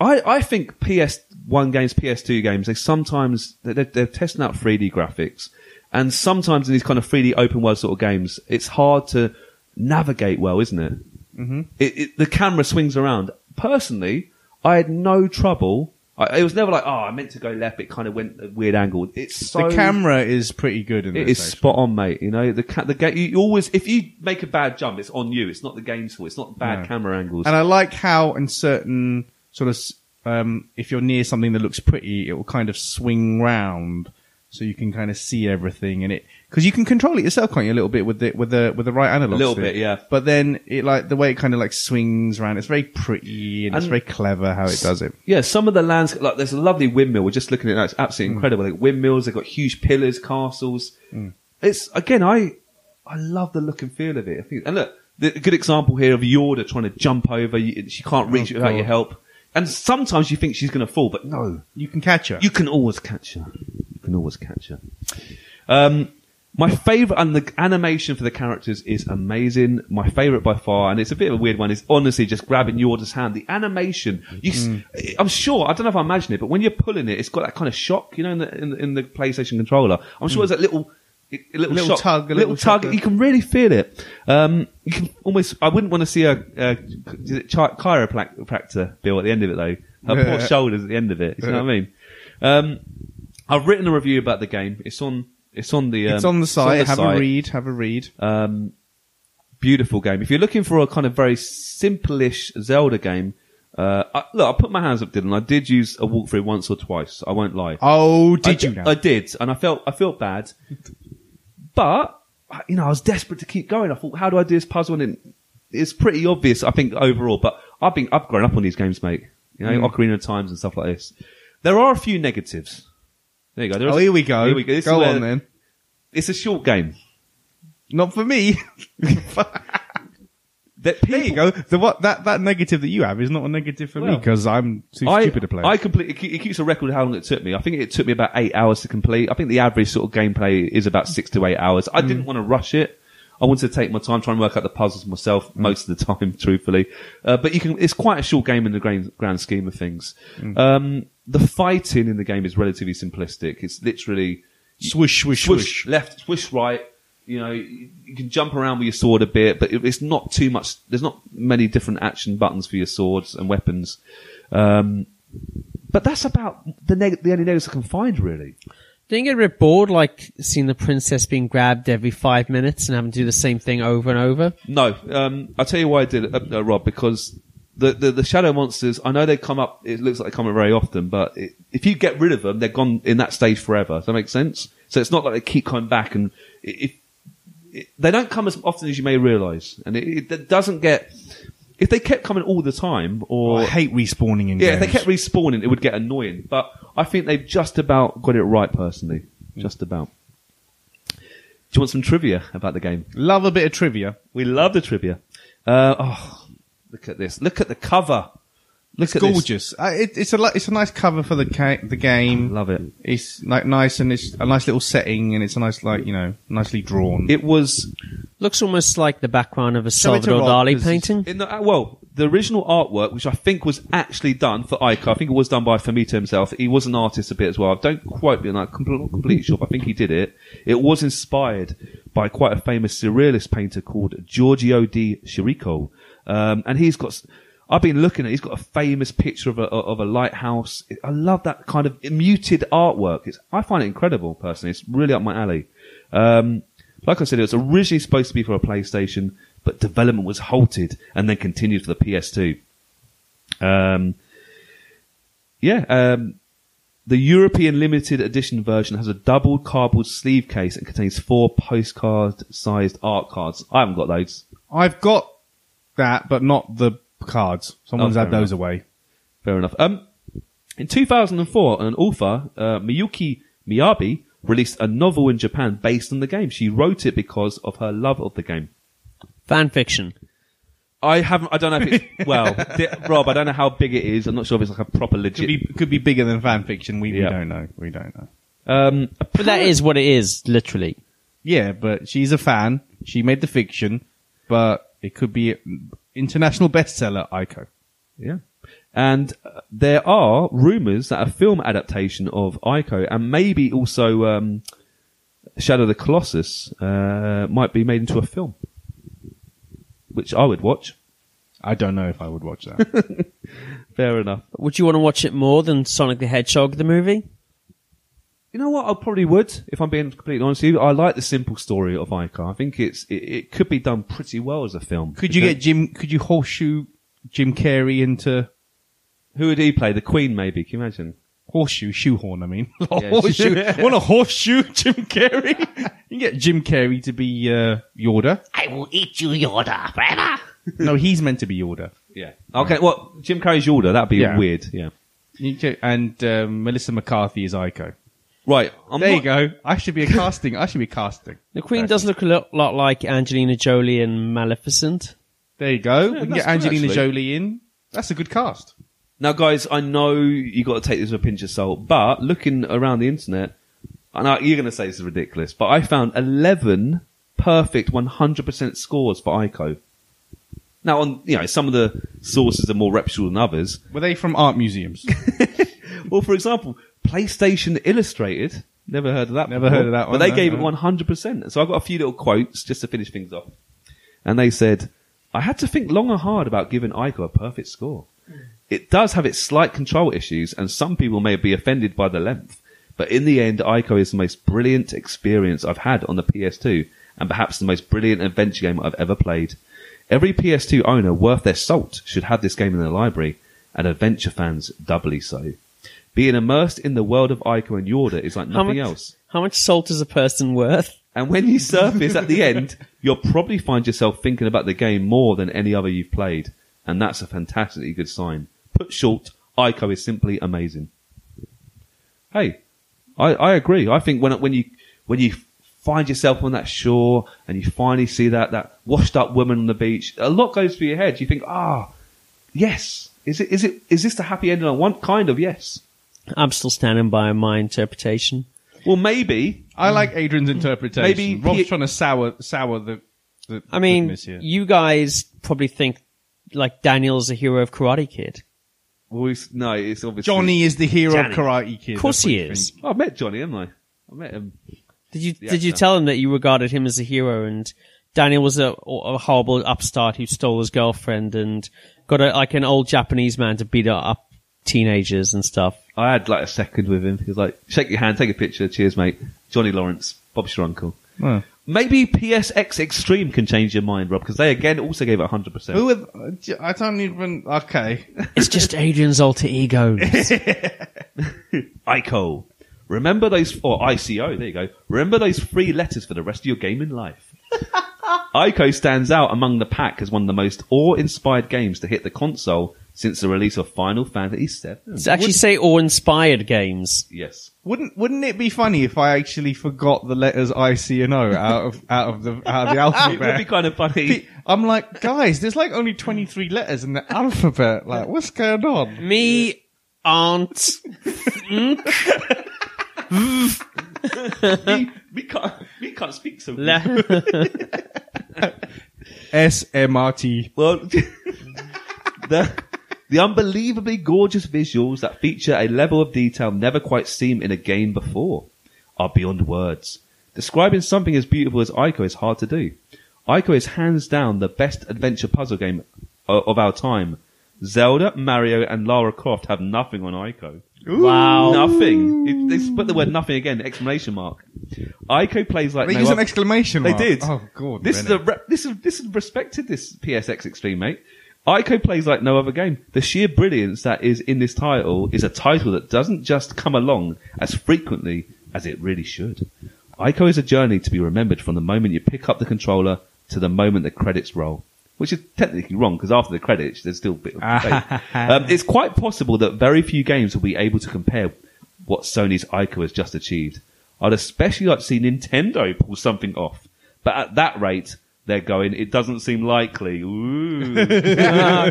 I I think PS One games, PS Two games, they sometimes they're, they're testing out 3D graphics, and sometimes in these kind of 3D open world sort of games, it's hard to navigate well, isn't it? Mm-hmm. It, it? The camera swings around. Personally, I had no trouble. I, it was never like, oh, I meant to go left. It kind of went a weird angle. It's so the camera is pretty good in It this. is actually. spot on, mate. You know the ca- the game. You, you always if you make a bad jump, it's on you. It's not the game's fault. It's not bad No. camera angles. And I like how in certain sort of, um, if you're near something that looks pretty, it will kind of swing round so you can kind of see everything and it, cause you can control it yourself, can't you? A little bit with the, with the, with the right analog A little stick. bit, yeah. But then it like, the way it kind of like swings around, it's very pretty and, it's very clever how it does it. Yeah, some of the lands, like there's a lovely windmill. We're just looking at that. It's Mm. absolutely incredible. Like windmills, they've got huge pillars, castles. It's again, I I love the look and feel of it. I think, and look, the, a good example here of Yorda trying to jump over. You, she can't reach it without God. your help. And sometimes you think she's going to fall, but no, You can catch her. you can always catch her. You can always catch her. Um, my favorite and the animation for the characters is amazing. My favorite by far, and it's a bit of a weird one, is honestly just grabbing Yorda's hand. The animation, you, s- I'm sure, I don't know if I imagine it, but when you're pulling it, it's got that kind of shock, you know, in the in, the- in the PlayStation controller. I'm sure there's that little. A little, Little tug, a little, little tug. You can really feel it. Um, you can almost. I wouldn't want to see a, a is it chi- chiropractor bill at the end of it though. Her poor shoulders at the end of it. You know what I mean? Um, I've written a review about the game. It's on. It's on the. Um, it's on the site. have site. a read. Have a read. Um, beautiful game. If you're looking for a kind of very simple-ish Zelda game, uh, I, look, I put my hands up, Dylan. I did use a walkthrough once or twice. I won't lie. Oh, did di- you now? I did, and I felt I felt bad, but you know I was desperate to keep going. I thought, how do I do this puzzle? And it's pretty obvious, I think, overall. But I've been I've grown up on these games, mate. You know, Mm. Ocarina of Times and stuff like this. There are a few negatives. There you go. There oh, here we go. Here we go. This is Go on then. It's a short game. Not for me. *laughs* That There you go. The what that that negative that you have is not a negative for me because I'm too I, stupid to play. I complete. It it keeps a record of how long it took me. I think it took me about eight hours to complete. I think the average sort of gameplay is about six to eight hours. I Mm. didn't want to rush it. I wanted to take my time, try and work out the puzzles myself Mm. most of the *laughs* time, truthfully. Uh, but you can. It's quite a short game in the grand, grand scheme of things. Mm. Um, the fighting in the game is relatively simplistic. It's literally Swish, swish, swish swish. left, swish right. You know, you, can jump around with your sword a bit, but it's not too much. There's not many different action buttons for your swords and weapons. Um, but that's about the neg- the only negatives I can find, really. Didn't you get a bit bored, like seeing the princess being grabbed every five minutes and having to do the same thing over and over? No, um, I'll tell you why I did it, uh, uh, Rob, because the, the, the shadow monsters, I know they come up, it looks like they come up very often, but it, if you get rid of them, they're gone in that stage forever. Does that make sense? So it's not like they keep coming back and if, it, they don't come as often as you may realize. And it, it, doesn't get, if they kept coming all the time or, I hate respawning in games. yeah, if games. they kept respawning, it would get annoying. But I think they've just about got it right, personally. Just about. Do you want some trivia about the game? Love a bit of trivia. We love the trivia. Uh, oh, look at this. Look at the cover. Look at this. Gorgeous. Uh, it, it's a it's a nice cover for the ca- the game. Love it. It's like nice and it's a nice little setting and it's a nice like you know nicely drawn. It was Looks almost like the background of a Show it to Salvador Rob, Dali 'cause painting. in the uh, well, the original artwork, which I think was actually done for Ico. I think it was done by Fumito himself. He was an artist a bit as well. I don't quite be I'm not compl- completely sure, but I think he did it. It was inspired by quite a famous surrealist painter called Giorgio de Chirico, um, and he's got. s- I've been looking at. He's got a famous picture of a of a lighthouse. I love that kind of muted artwork. It's I find it incredible personally. It's really up my alley. Um, like I said, it was originally supposed to be for a PlayStation, but development was halted and then continued for the PS2. Um, yeah, um, the European limited edition version has a double cardboard sleeve case and contains four postcard-sized art cards. I haven't got those. I've got that, but not the cards. Someone's Oh, had those enough. away. Fair enough. Um, in 2004, an author, uh, Miyuki Miyabe, released a novel in Japan based on the game. She wrote it because of her love of the game. Fan fiction. I haven't. I don't know if it's *laughs* well, di- Rob. I don't know how big it is. I'm not sure if it's like a proper Could legit. be could be bigger than fan fiction. We, Yeah. we don't know. We don't know. um, But that is what it is, literally. Yeah, but she's a fan. She made the fiction, but it could be international bestseller. Ico. Yeah. And uh, there are rumours that a film adaptation of Ico and maybe also um, Shadow of the Colossus uh, might be made into a film. which I would watch. I don't know if I would watch that. *laughs* Fair enough. Would you want to watch it more than Sonic the Hedgehog the movie? You know what? I probably would, if I'm being completely honest with you. I like the simple story of Ico. I think it's it, it could be done pretty well as a film. could you get Jim? Could you horseshoe Jim Carrey into who would he play? The Queen, maybe? Can you imagine? horseshoe shoehorn? I mean, *laughs* Yeah. horseshoe. *laughs* Want a horseshoe, Jim Carrey? *laughs* you can get Jim Carrey to be uh, Yoda. I will eat you, Yoda, forever. No, he's meant to be Yoda. Yeah. Okay. Well, Jim Carrey's Yoda. That'd be Yeah. weird. Yeah. You can- And um, Melissa McCarthy is Ico. Right. I'm There not- you go. I should be a *laughs* casting. I should be casting. The Queen does look a lot, lot like Angelina Jolie and Maleficent. There you go. we can that's get good, Angelina actually. Jolie in. That's a good cast. Now, guys, I know you got to take this with a pinch of salt, but looking around the internet, I know you're going to say this is ridiculous, but I found 11 perfect 100% scores for Ico. Now, on you know, some of the sources are more reputable than others. Were they from art museums? *laughs* Well, for example, PlayStation Illustrated. Never heard of that. Never before, heard of that one. But they no, gave no. it 100%. So I've got a few little quotes just to finish things off. And they said, I had to think long and hard about giving Ico a perfect score. Hmm. It does have its slight control issues, and some people may be offended by the length. But in the end, Ico is the most brilliant experience I've had on the PS2, and perhaps the most brilliant adventure game I've ever played. Every PS2 owner worth their salt should have this game in their library, and adventure fans doubly so. Being immersed in the world of Ico and Yorda is like How nothing much, else. How much salt is a person worth? And when you surface at the end, you'll probably find yourself thinking about the game more than any other you've played. And that's a fantastically good sign. Put short, Ico is simply amazing. Hey, I, I agree. I think when, when you, when you find yourself on that shore and you finally see that, that washed up woman on the beach, a lot goes through your head. You think, ah, yes. Is it, is it, is this the happy ending on one? Kind of, yes. I'm still standing by my interpretation. Well, maybe. I like Adrian's mm. interpretation. Maybe Rob's P- trying to sour sour the. the I mean, goodness here. you guys probably think like Daniel's a hero of Karate Kid. Well, it's, no, it's obviously. Johnny is the hero Johnny. of Karate Kid. Of course That's what he you is. think. I met Johnny, haven't I? I met him. Did you did you actor. tell him that you regarded him as a hero and Daniel was a, a horrible upstart who stole his girlfriend and got a, like an old Japanese man to beat her up teenagers and stuff? I had like a second with him. He was like, shake your hand, take a picture, cheers mate. Johnny Lawrence, Bob's your uncle. Oh. Maybe PSX Extreme can change your mind, Rob, because they again also gave it 100%. Who are, th- I don't even. Okay. *laughs* It's just Adrian's alter ego. *laughs* ICO. Remember those, or ICO, there you go. Remember those three letters for the rest of your gaming life. *laughs* ICO stands out among the pack as one of the most awe-inspired games to hit the console since the release of Final Fantasy VII. It's actually say awe-inspired games. Yes. Wouldn't Wouldn't it be funny if I actually forgot the letters I, C, and O out of out of the out of the alphabet? *laughs* It would be kind of funny. I'm like, guys, there's like only 23 letters in the alphabet. Like, what's going on? Me, aunt, we, we can't, we can't speak so good. le- *laughs* S M R T. Well, *laughs* the the unbelievably gorgeous visuals that feature a level of detail never quite seen in a game before are beyond words. Describing something as beautiful as Ico is hard to do. Ico is hands down the best adventure puzzle game uh, of our time. Zelda, Mario, and Lara Croft have nothing on Ico. wow. Nothing. It- They put the word nothing again, exclamation mark. Ico plays like They no use an other- exclamation they mark. did. Oh, God. This is a re- this is this is respected. This PSX Extreme, mate. Ico plays like no other game. The sheer brilliance that is in this title is a title that doesn't just come along as frequently as it really should. Ico is a journey to be remembered from the moment you pick up the controller to the moment the credits roll. Which is technically wrong because after the credits, there's still a bit of *laughs* um, It's quite possible that very few games will be able to compare what Sony's Ico has just achieved. I'd especially like to see Nintendo pull something off. But at that rate, they're going, it doesn't seem likely. *laughs* Ooh.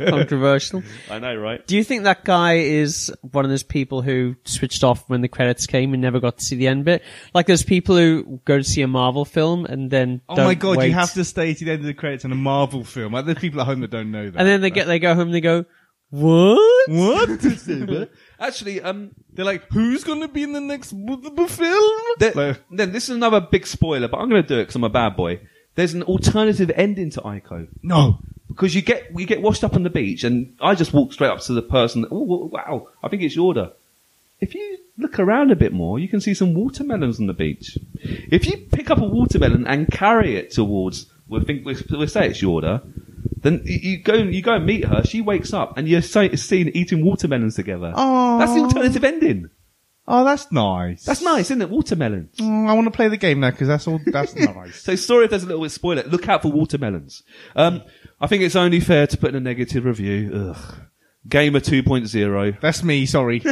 Controversial. I know, right? Do you think that guy is one of those people who switched off when the credits came and never got to see the end bit? Like those people who go to see a Marvel film and then Oh don't my god, wait. you have to stay to the end of the credits in a Marvel film. Like, there's people at home that don't know that. And then they get they go home and they go, "What?" What? *laughs* Actually, um, They're like, who's gonna be in the next b- b- film? there- Like, then this is another big spoiler, but I'm going to do it because I'm a bad boy. There's an alternative ending to Ico No. because you get you get washed up on the beach, and I just walk straight up to the person. Oh wow! I think it's Yorda. If you look around a bit more, you can see some watermelons on the beach. If you pick up a watermelon and carry it towards, we think we we'll say it's Yorda, then you- go you go and meet her. She wakes up, and you're seen eating watermelons together. Oh. That's the alternative ending. Oh, that's nice. That's nice, isn't it? Watermelons. Mm, I want to play the game now because that's all. That's *laughs* nice. So sorry if there's a little bit spoiler. Look out for watermelons. Um, I think it's only fair to put in a negative review. Ugh. Gamer 2.0. That's me. Sorry. *laughs*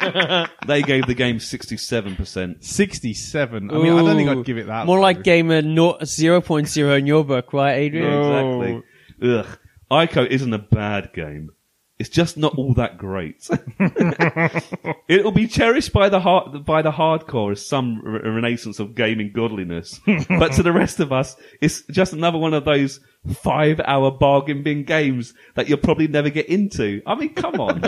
*laughs* They gave the game 67%. Sixty-seven. I mean, I don't think Ooh. I'd give it that. More low. like gamer no- 0.0 in your book, right, Adrian? No. Exactly. Ugh. Ico isn't a bad game. It's just not all that great. *laughs* *laughs* It'll be cherished by the hard, by the hardcore as some re- renaissance of gaming godliness. *laughs* but to the rest of us, it's just another one of those five hour bargain bin games that you'll probably never get into. I mean, come on.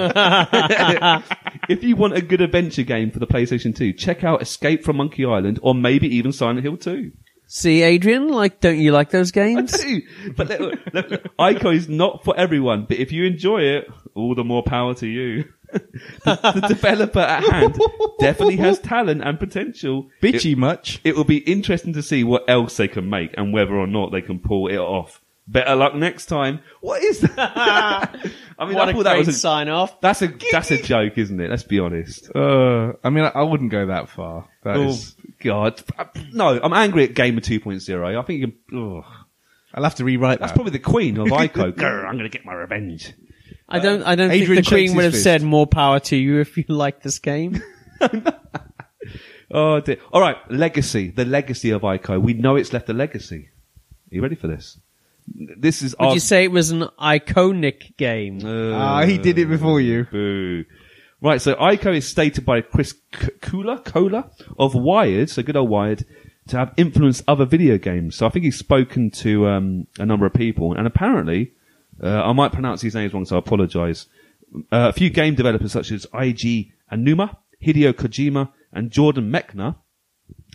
if you want a good adventure game for the PlayStation 2, check out Escape from Monkey Island or maybe even Silent Hill 2. See, Adrian, like, don't you like those I games? do. But look, look, look, Ico is not for everyone, but if you enjoy it, all the more power to you. *laughs* the, the developer at hand definitely has talent and potential. bitchy It, much. it will be interesting to see what else they can make and whether or not they can pull it off. Better luck next time. What is that? *laughs* *laughs* I mean, what I a thought that was a, sign off. that's a that's a joke, isn't it? Let's be honest. Uh, I mean, I, I wouldn't go that far. That Oh is- God, no! I'm angry at Gamer 2.0. I think you can. ugh. I'll have to rewrite That's that. probably the queen of *laughs* Ico. Grr, I'm going to get my revenge. I don't, I don't think the Queen would have fist. said more power to you if you like this game. *laughs* Oh dear. All right, legacy. The legacy of Ico. We know it's left a legacy. Are you ready for this? This is Would our. you say it was an iconic game? Ah, he did it before you. Boo. Right, so Ico is stated by Chris Kula, Kola of Wired, so good old Wired, to have influenced other video games. So I think he's spoken to um, a number of people, and apparently, uh, I might pronounce these names wrong, so I apologise. Uh, a few game developers such as Eiji Aonuma, Hideo Kojima, and Jordan Mechner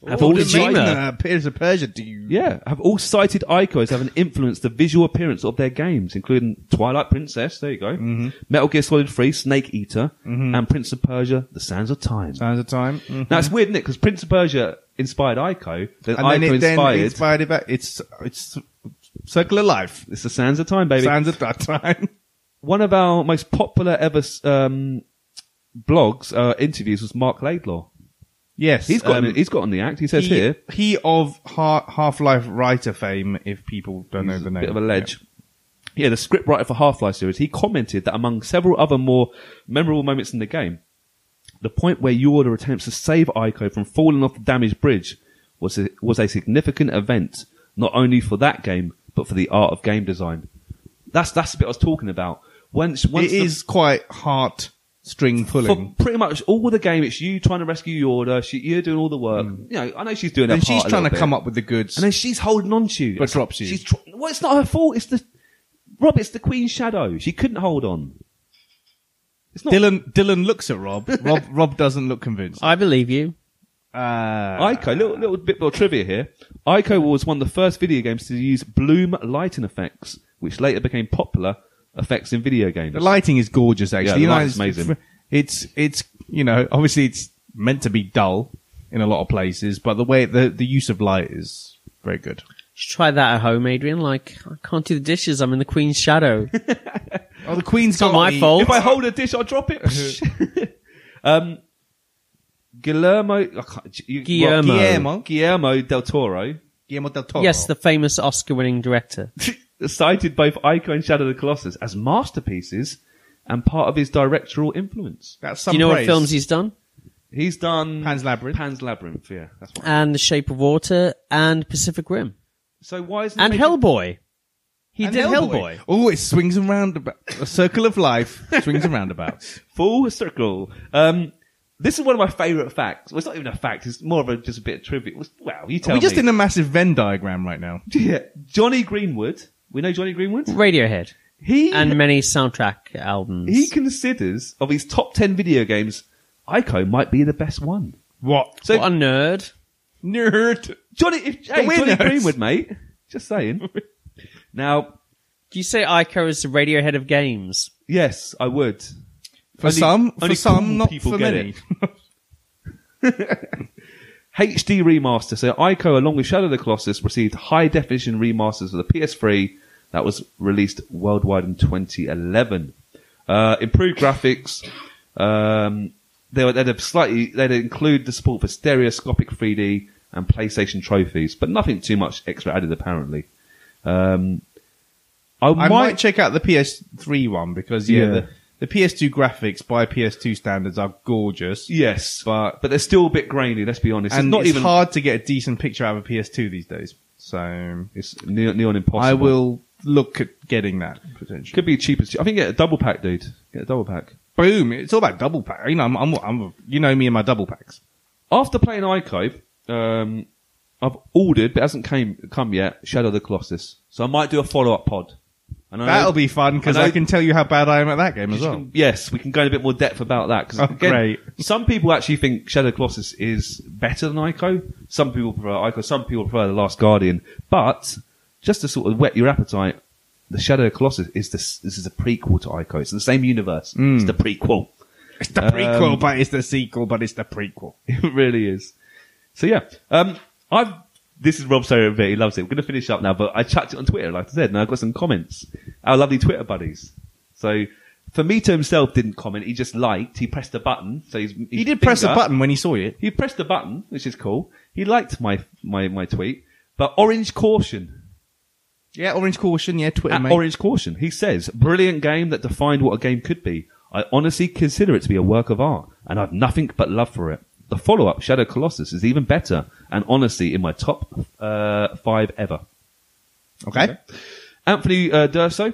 have all Jordan cited, Mechner. Uh, of Persia, do you? yeah, have all cited Ico as having influenced the visual appearance of their games, including Twilight Princess, there you go, Metal Gear Solid 3, Snake Eater, and Prince of Persia, The Sands of Time. Sands of Time. Mhm. Now it's weird, isn't it? Because Prince of Persia inspired Ico, then And Ico then it then inspired. inspired it back. It's, it's Circle of Life. it's the Sands of Time, baby. Sands of that time. *laughs* One of our most popular ever um, blogs, uh, interviews was Marc Laidlaw. Yes. He's got um, on, he's got on the act. He says he, here, he of Half Life writer fame, if people don't know the a name. bit of a ledge. Yeah, the scriptwriter for Half-Life series, he commented that among several other more memorable moments in the game, the point where Yorda attempts to save Ico from falling off the damaged bridge was a, was a significant event, not only for that game, but for the art of game design. That's that's the bit I was talking about. Once, It the- is quite heart string for pulling. pretty much all the game, it's you trying to rescue Yorda. She, you're doing all the work. You know, I know she's doing her And she's part a trying to little come up with the goods. And then she's holding on to you. But drops you. She's tr- well, it's not her fault. It's the Rob. It's the Queen's shadow. She couldn't hold on. It's not. Dylan Dylan looks at Rob. *laughs* Rob Rob doesn't look convinced. I believe you. Uh, Ico, little, little bit more trivia here. Ico was one of the first video games to use bloom lighting effects, which later became popular effects in video games. the lighting is gorgeous. Actually, Yeah, the You know, lighting's it's- amazing. It's it's you know obviously it's meant to be dull in a lot of places, but the way the the use of light is very good. You should try that at home, Adrian. Like, I can't do the dishes. I'm in the Queen's shadow. *laughs* Oh, the Queen's It's not got my me- fault. if I hold a dish, I'll drop it. *laughs* um, Guillermo, I can't- you- Guillermo. Guillermo. Guillermo del Toro Guillermo del Toro. yes, the famous Oscar-winning director. *laughs* cited both Ico and Shadow of the Colossus as masterpieces and part of his directorial influence. That's Do some you know praise. what films he's done? He's done Pan's Labyrinth. Pan's Labyrinth, yeah, that's right. And The Shape of Water and Pacific Rim. So why isn't And Hellboy. He And did Hellboy. Oh, it swings and roundabouts. A circle of life swings and roundabouts. *laughs* full circle? Um, this is one of my favourite facts. Well, it's not even a fact; it's more of a just a bit of trivia. Wow, you tell me We're just me. in a massive Venn diagram right now. *laughs* yeah, Jonny Greenwood. We know Jonny Greenwood. Radiohead. He And many soundtrack albums. he considers of his top ten video games, Ico might be the best one. What? So what a nerd. Nerd. Johnny, if, hey, we're Johnny nerds. Greenwood, mate. Just saying. *laughs* now, Do you say Ico is the Radiohead of games? yes, I would. For Only- some, for only some, cool not people for get many. *laughs* *laughs* HD remaster. So Ico, along with Shadow of the Colossus, received high definition remasters for the PS3 that was released worldwide in 2011. Uh, improved graphics. Um, they would they'd have slightly they'd include the support for stereoscopic 3D and PlayStation trophies, but nothing too much extra added apparently. Um, I, I might, might check out the PS3 one because yeah, Yeah. the, the PS2 graphics by PS2 standards are gorgeous. yes, But but they're still a bit grainy. Let's be honest. and it's not it's even hard to get a decent picture out of a PS2 these days. So It's neon, neon impossible. I will look at getting that potentially. Could be cheap as I think get a double pack, dude. Get a double pack. Boom! It's all about double pack. You know, I'm, I'm, I'm you know me and my double packs. After playing Ico, um, I've ordered, but it hasn't came come yet. Shadow of the Colossus, so I might do a follow up pod. And That'll be fun because I I, can tell you how bad I am at that game as well. can- yes, we can go in a bit more depth about that because Oh, great. some people actually think Shadow Colossus is better than Ico. Some people prefer Ico. Some people prefer The Last Guardian. But just to sort of whet your appetite, the Shadow Colossus is this. This is a prequel to Ico. It's the same universe. It's the prequel. It's the prequel, Um, but it's the sequel, but it's the prequel. *laughs* It really is. So yeah, um, I've. This is Rob saying bit. He loves it. We're going to finish up now, but I chucked it on Twitter, like I said, and I got some comments. Our lovely Twitter buddies. So, Fumito himself didn't comment. He just liked. He pressed a button. So he's, He did press a button when he saw it. He pressed a button, which is cool. He liked my my my tweet. But Orange Caution, Yeah, Orange Caution. Yeah, Twitter, at mate. Orange Caution, he says, brilliant game that defined what a game could be. I honestly consider it to be a work of art, and I've nothing but love for it. The follow-up, Shadow Colossus, is even better, and honestly in my top uh, five ever. Okay. Anthony uh, Durso,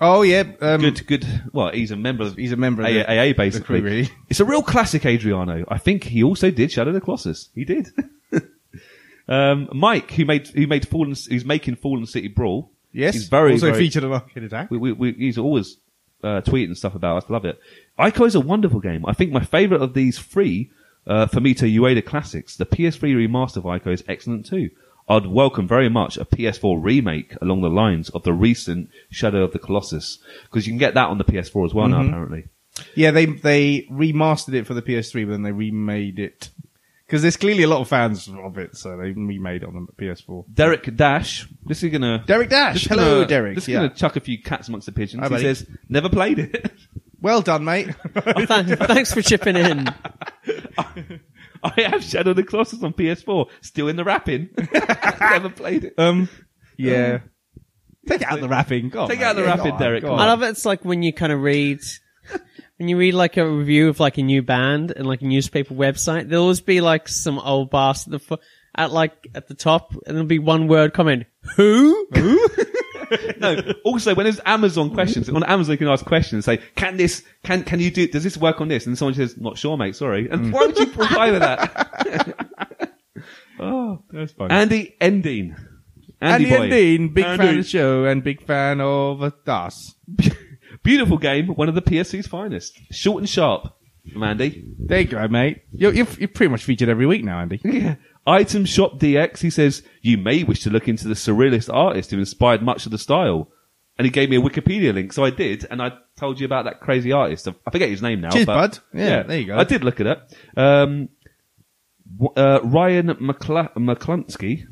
Oh yeah. Um, good, good. Well, he's a member of He's a member of AA, the- AA basically. crew, really. It's a real classic, Adriano. I think he also did Shadow the Colossus. He did. *laughs* um, Mike, who made who made Fallen, who's making Fallen City Brawl. Yes. he's very also very, featured on Arcade Attack. we, we, we, he's always uh, tweeting stuff about us. Love it. Ico is a wonderful game. I think my favourite of these three uh, Fumito Ueda classics, the PS3 remaster of Ico is excellent too. I'd welcome very much a PS4 remake along the lines of the recent Shadow of the Colossus because you can get that on the PS4 as well now. Apparently, Yeah, they they remastered it for the PS3, but then they remade it because there's clearly a lot of fans of it, so they remade it on the PS4. Derek Dash. This is gonna Derek Dash, This is hello, gonna, Derek. This is Yeah. gonna chuck a few cats amongst the pigeons. Hi, he buddy. says never played it. Well done, mate. Th- Thanks for chipping in. *laughs* *laughs* I have Shadow of the Colossus on PS4, still in the wrapping. *laughs* never played it. um, yeah. Take it out the wrapping. Go on, Take mate. out the wrapping, go Derek. Come on. I love it. It's like when you kind of read, *laughs* when you read like a review of like a new band and like a newspaper website, there'll always be like some old boss at the fo- at like at the top, and there'll be one word comment. Who? Who? No. Also, when there's Amazon questions on Amazon, you can ask questions. Say, can this? Can can you do? Does this work on this? And someone says, not sure, mate. Sorry. And why would you reply with that? *laughs* oh, That's fine. Andy Endine. Andy boy. and Dean, big fan of the show and big fan of us. *laughs* Beautiful game, one of the PSC's finest. Short and sharp, from Andy. There you go, mate. You're, you're, you're pretty much featured every week now, Andy. *laughs* Yeah. Item Shop DX, he says, you may wish to look into the surrealist artist who inspired much of the style. And he gave me a Wikipedia link, so I did, and I told you about that crazy artist. I forget his name now. Cheers, but- bud. Yeah, there you go. I did look it up. Um, uh, Ryan McCla- McClunsky,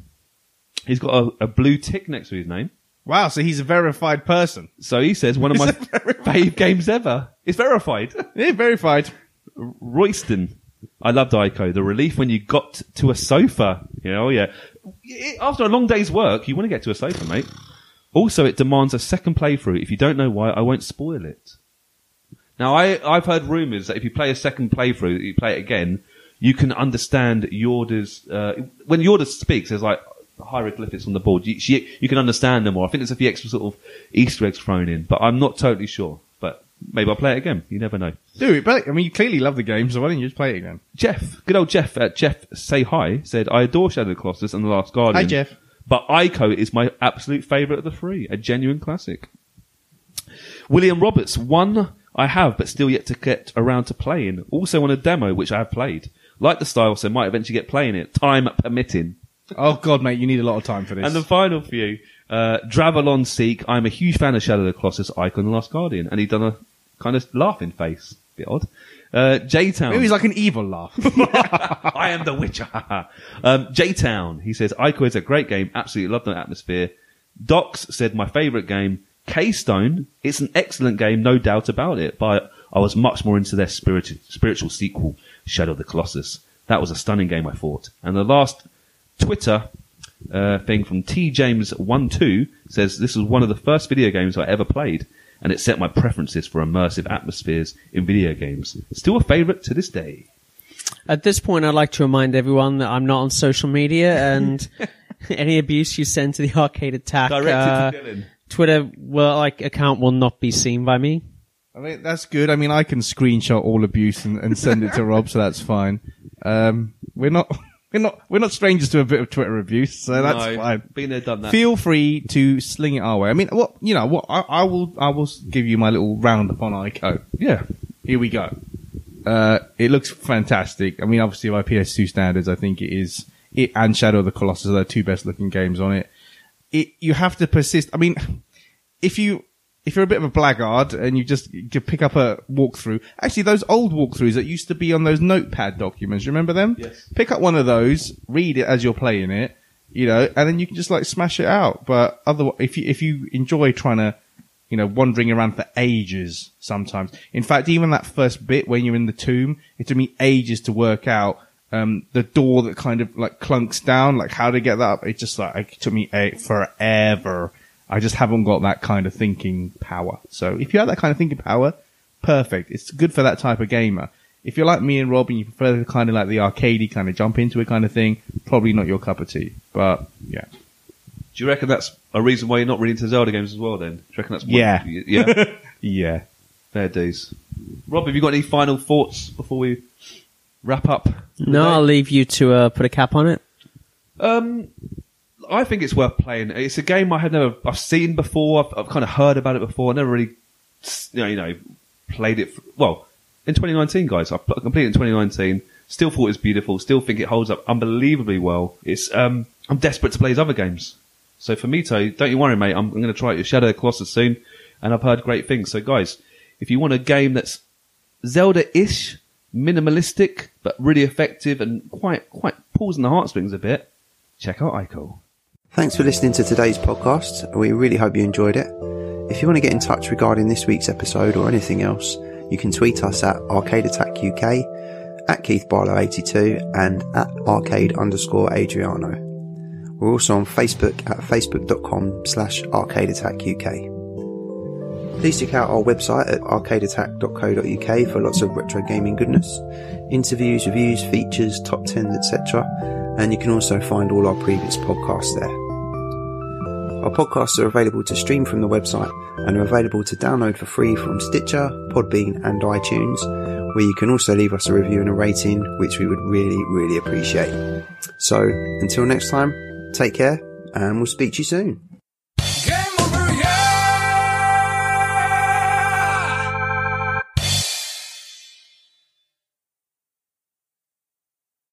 he's got a, a blue tick next to his name. Wow, so he's a verified person. So he says, one of my *laughs* fave games ever. It's verified. Yeah, verified. Royston. I loved Ico. The relief when you got to a sofa. You know, yeah. After a long day's work, you want to get to a sofa, mate. Also, it demands a second playthrough. If you don't know why, I won't spoil it. Now, I, I've heard rumours that if you play a second playthrough, you play it again, you can understand Yorda's, uh, when Yorda speaks, there's like hieroglyphics on the board. You, she, you can understand them more. I think there's a few extra sort of Easter eggs thrown in, but I'm not totally sure. Maybe I'll play it again. You never know. Do it, but I mean, you clearly love the game, so why don't you just play it again? Jeff, good old Jeff at Jeff Say Hi said, I adore Shadow of the Colossus and The Last Guardian. Hi, Jeff. But Ico is my absolute favourite of the three, a genuine classic. William Roberts, one I have but still yet to get around to playing. Also on a demo which I have played. Like the style, so might eventually get playing it, time permitting. Oh god, mate, you need a lot of time for this. And the final few, uh, Dravalon Seek. I'm a huge fan of Shadow of the Colossus, Icon, and Last Guardian, and he done a kind of laughing face, bit odd. Uh, J Town. Maybe he's like an evil laugh. *laughs* I am the Witcher. *laughs* um, J Town. He says Ico is a great game. Absolutely love the atmosphere. Docs said my favourite game. K Stone. It's an excellent game, no doubt about it. But I was much more into their spiritual spiritual sequel, Shadow of the Colossus. That was a stunning game, I thought. And the last Twitter uh, thing from T James one two says this was one of the first video games I ever played, and it set my preferences for immersive atmospheres in video games. Still a favourite to this day. At this point, I'd like to remind everyone that I'm not on social media *laughs* and *laughs* any abuse you send to the arcade attack uh, to Twitter well, like account will not be seen by me. I mean, that's good. I mean, I can screenshot all abuse and, and send it to Rob, so that's fine. Um, we're not, *laughs* we're not, we're not strangers to a bit of Twitter abuse, so that's No, fine. Been there, done that. Feel free to sling it our way. I mean, what you know, what I, I will, I will give you my little roundup on ICO. yeah. Here we go. Uh, it looks fantastic. I mean, obviously by PS2 standards, I think it is. It and Shadow of the Colossus are the two best looking games on it. It you have to persist. I mean, if you if you're a bit of a blackguard and you just you pick up a walkthrough, actually those old walkthroughs that used to be on those notepad documents, remember them? Yes. Pick up one of those, read it as you're playing it, you know, and then you can just like smash it out. But otherwise, if you if you enjoy trying to you know, wandering around for ages sometimes. In fact, even that first bit when you're in the tomb, it took me ages to work out um, the door that kind of like clunks down, like how to get that up. It just like it took me a- forever. I just haven't got that kind of thinking power. So if you have that kind of thinking power, perfect. It's good for that type of gamer. If you're like me and Rob and you prefer the kind of like the arcadey kind of jump into it kind of thing, probably not your cup of tea. But yeah. Do you reckon that's a reason why you're not really into Zelda games as well? Then, do you reckon that's one- Yeah. yeah, *laughs* Yeah. fair dues. Rob, have you got any final thoughts before we wrap up? No, day? I'll leave you to uh, put a cap on it. Um, I think it's worth playing. It's a game I had never I've seen before. I've, I've kind of heard about it before. I never really, you know, you know, played it. For, well, in 2019, guys, I pl- completed in 2019. Still thought it was beautiful. Still think it holds up unbelievably well. It's um, I'm desperate to play his other games. So for me, don't you worry, mate. I'm, I'm going to try it. Shadow of the Colossus soon, and I've heard great things. So guys, if you want a game that's Zelda-ish, minimalistic, but really effective and quite quite pulls in the heartstrings a bit, check out Ico. Thanks for listening to today's podcast. We really hope you enjoyed it. If you want to get in touch regarding this week's episode or anything else, you can tweet us at Arcade Attack UK, at Keith Barlow 82 and at arcade underscore Adriano. We're also on Facebook at facebook.com slash arcade attack UK. Please check out our website at arcadeattack.co.uk for lots of retro gaming goodness, interviews, reviews, features, top 10s, etc. And you can also find all our previous podcasts there. Our podcasts are available to stream from the website and are available to download for free from Stitcher, Podbean and iTunes, where you can also leave us a review and a rating, which we would really, really appreciate. So, until next time, take care and we'll speak to you soon.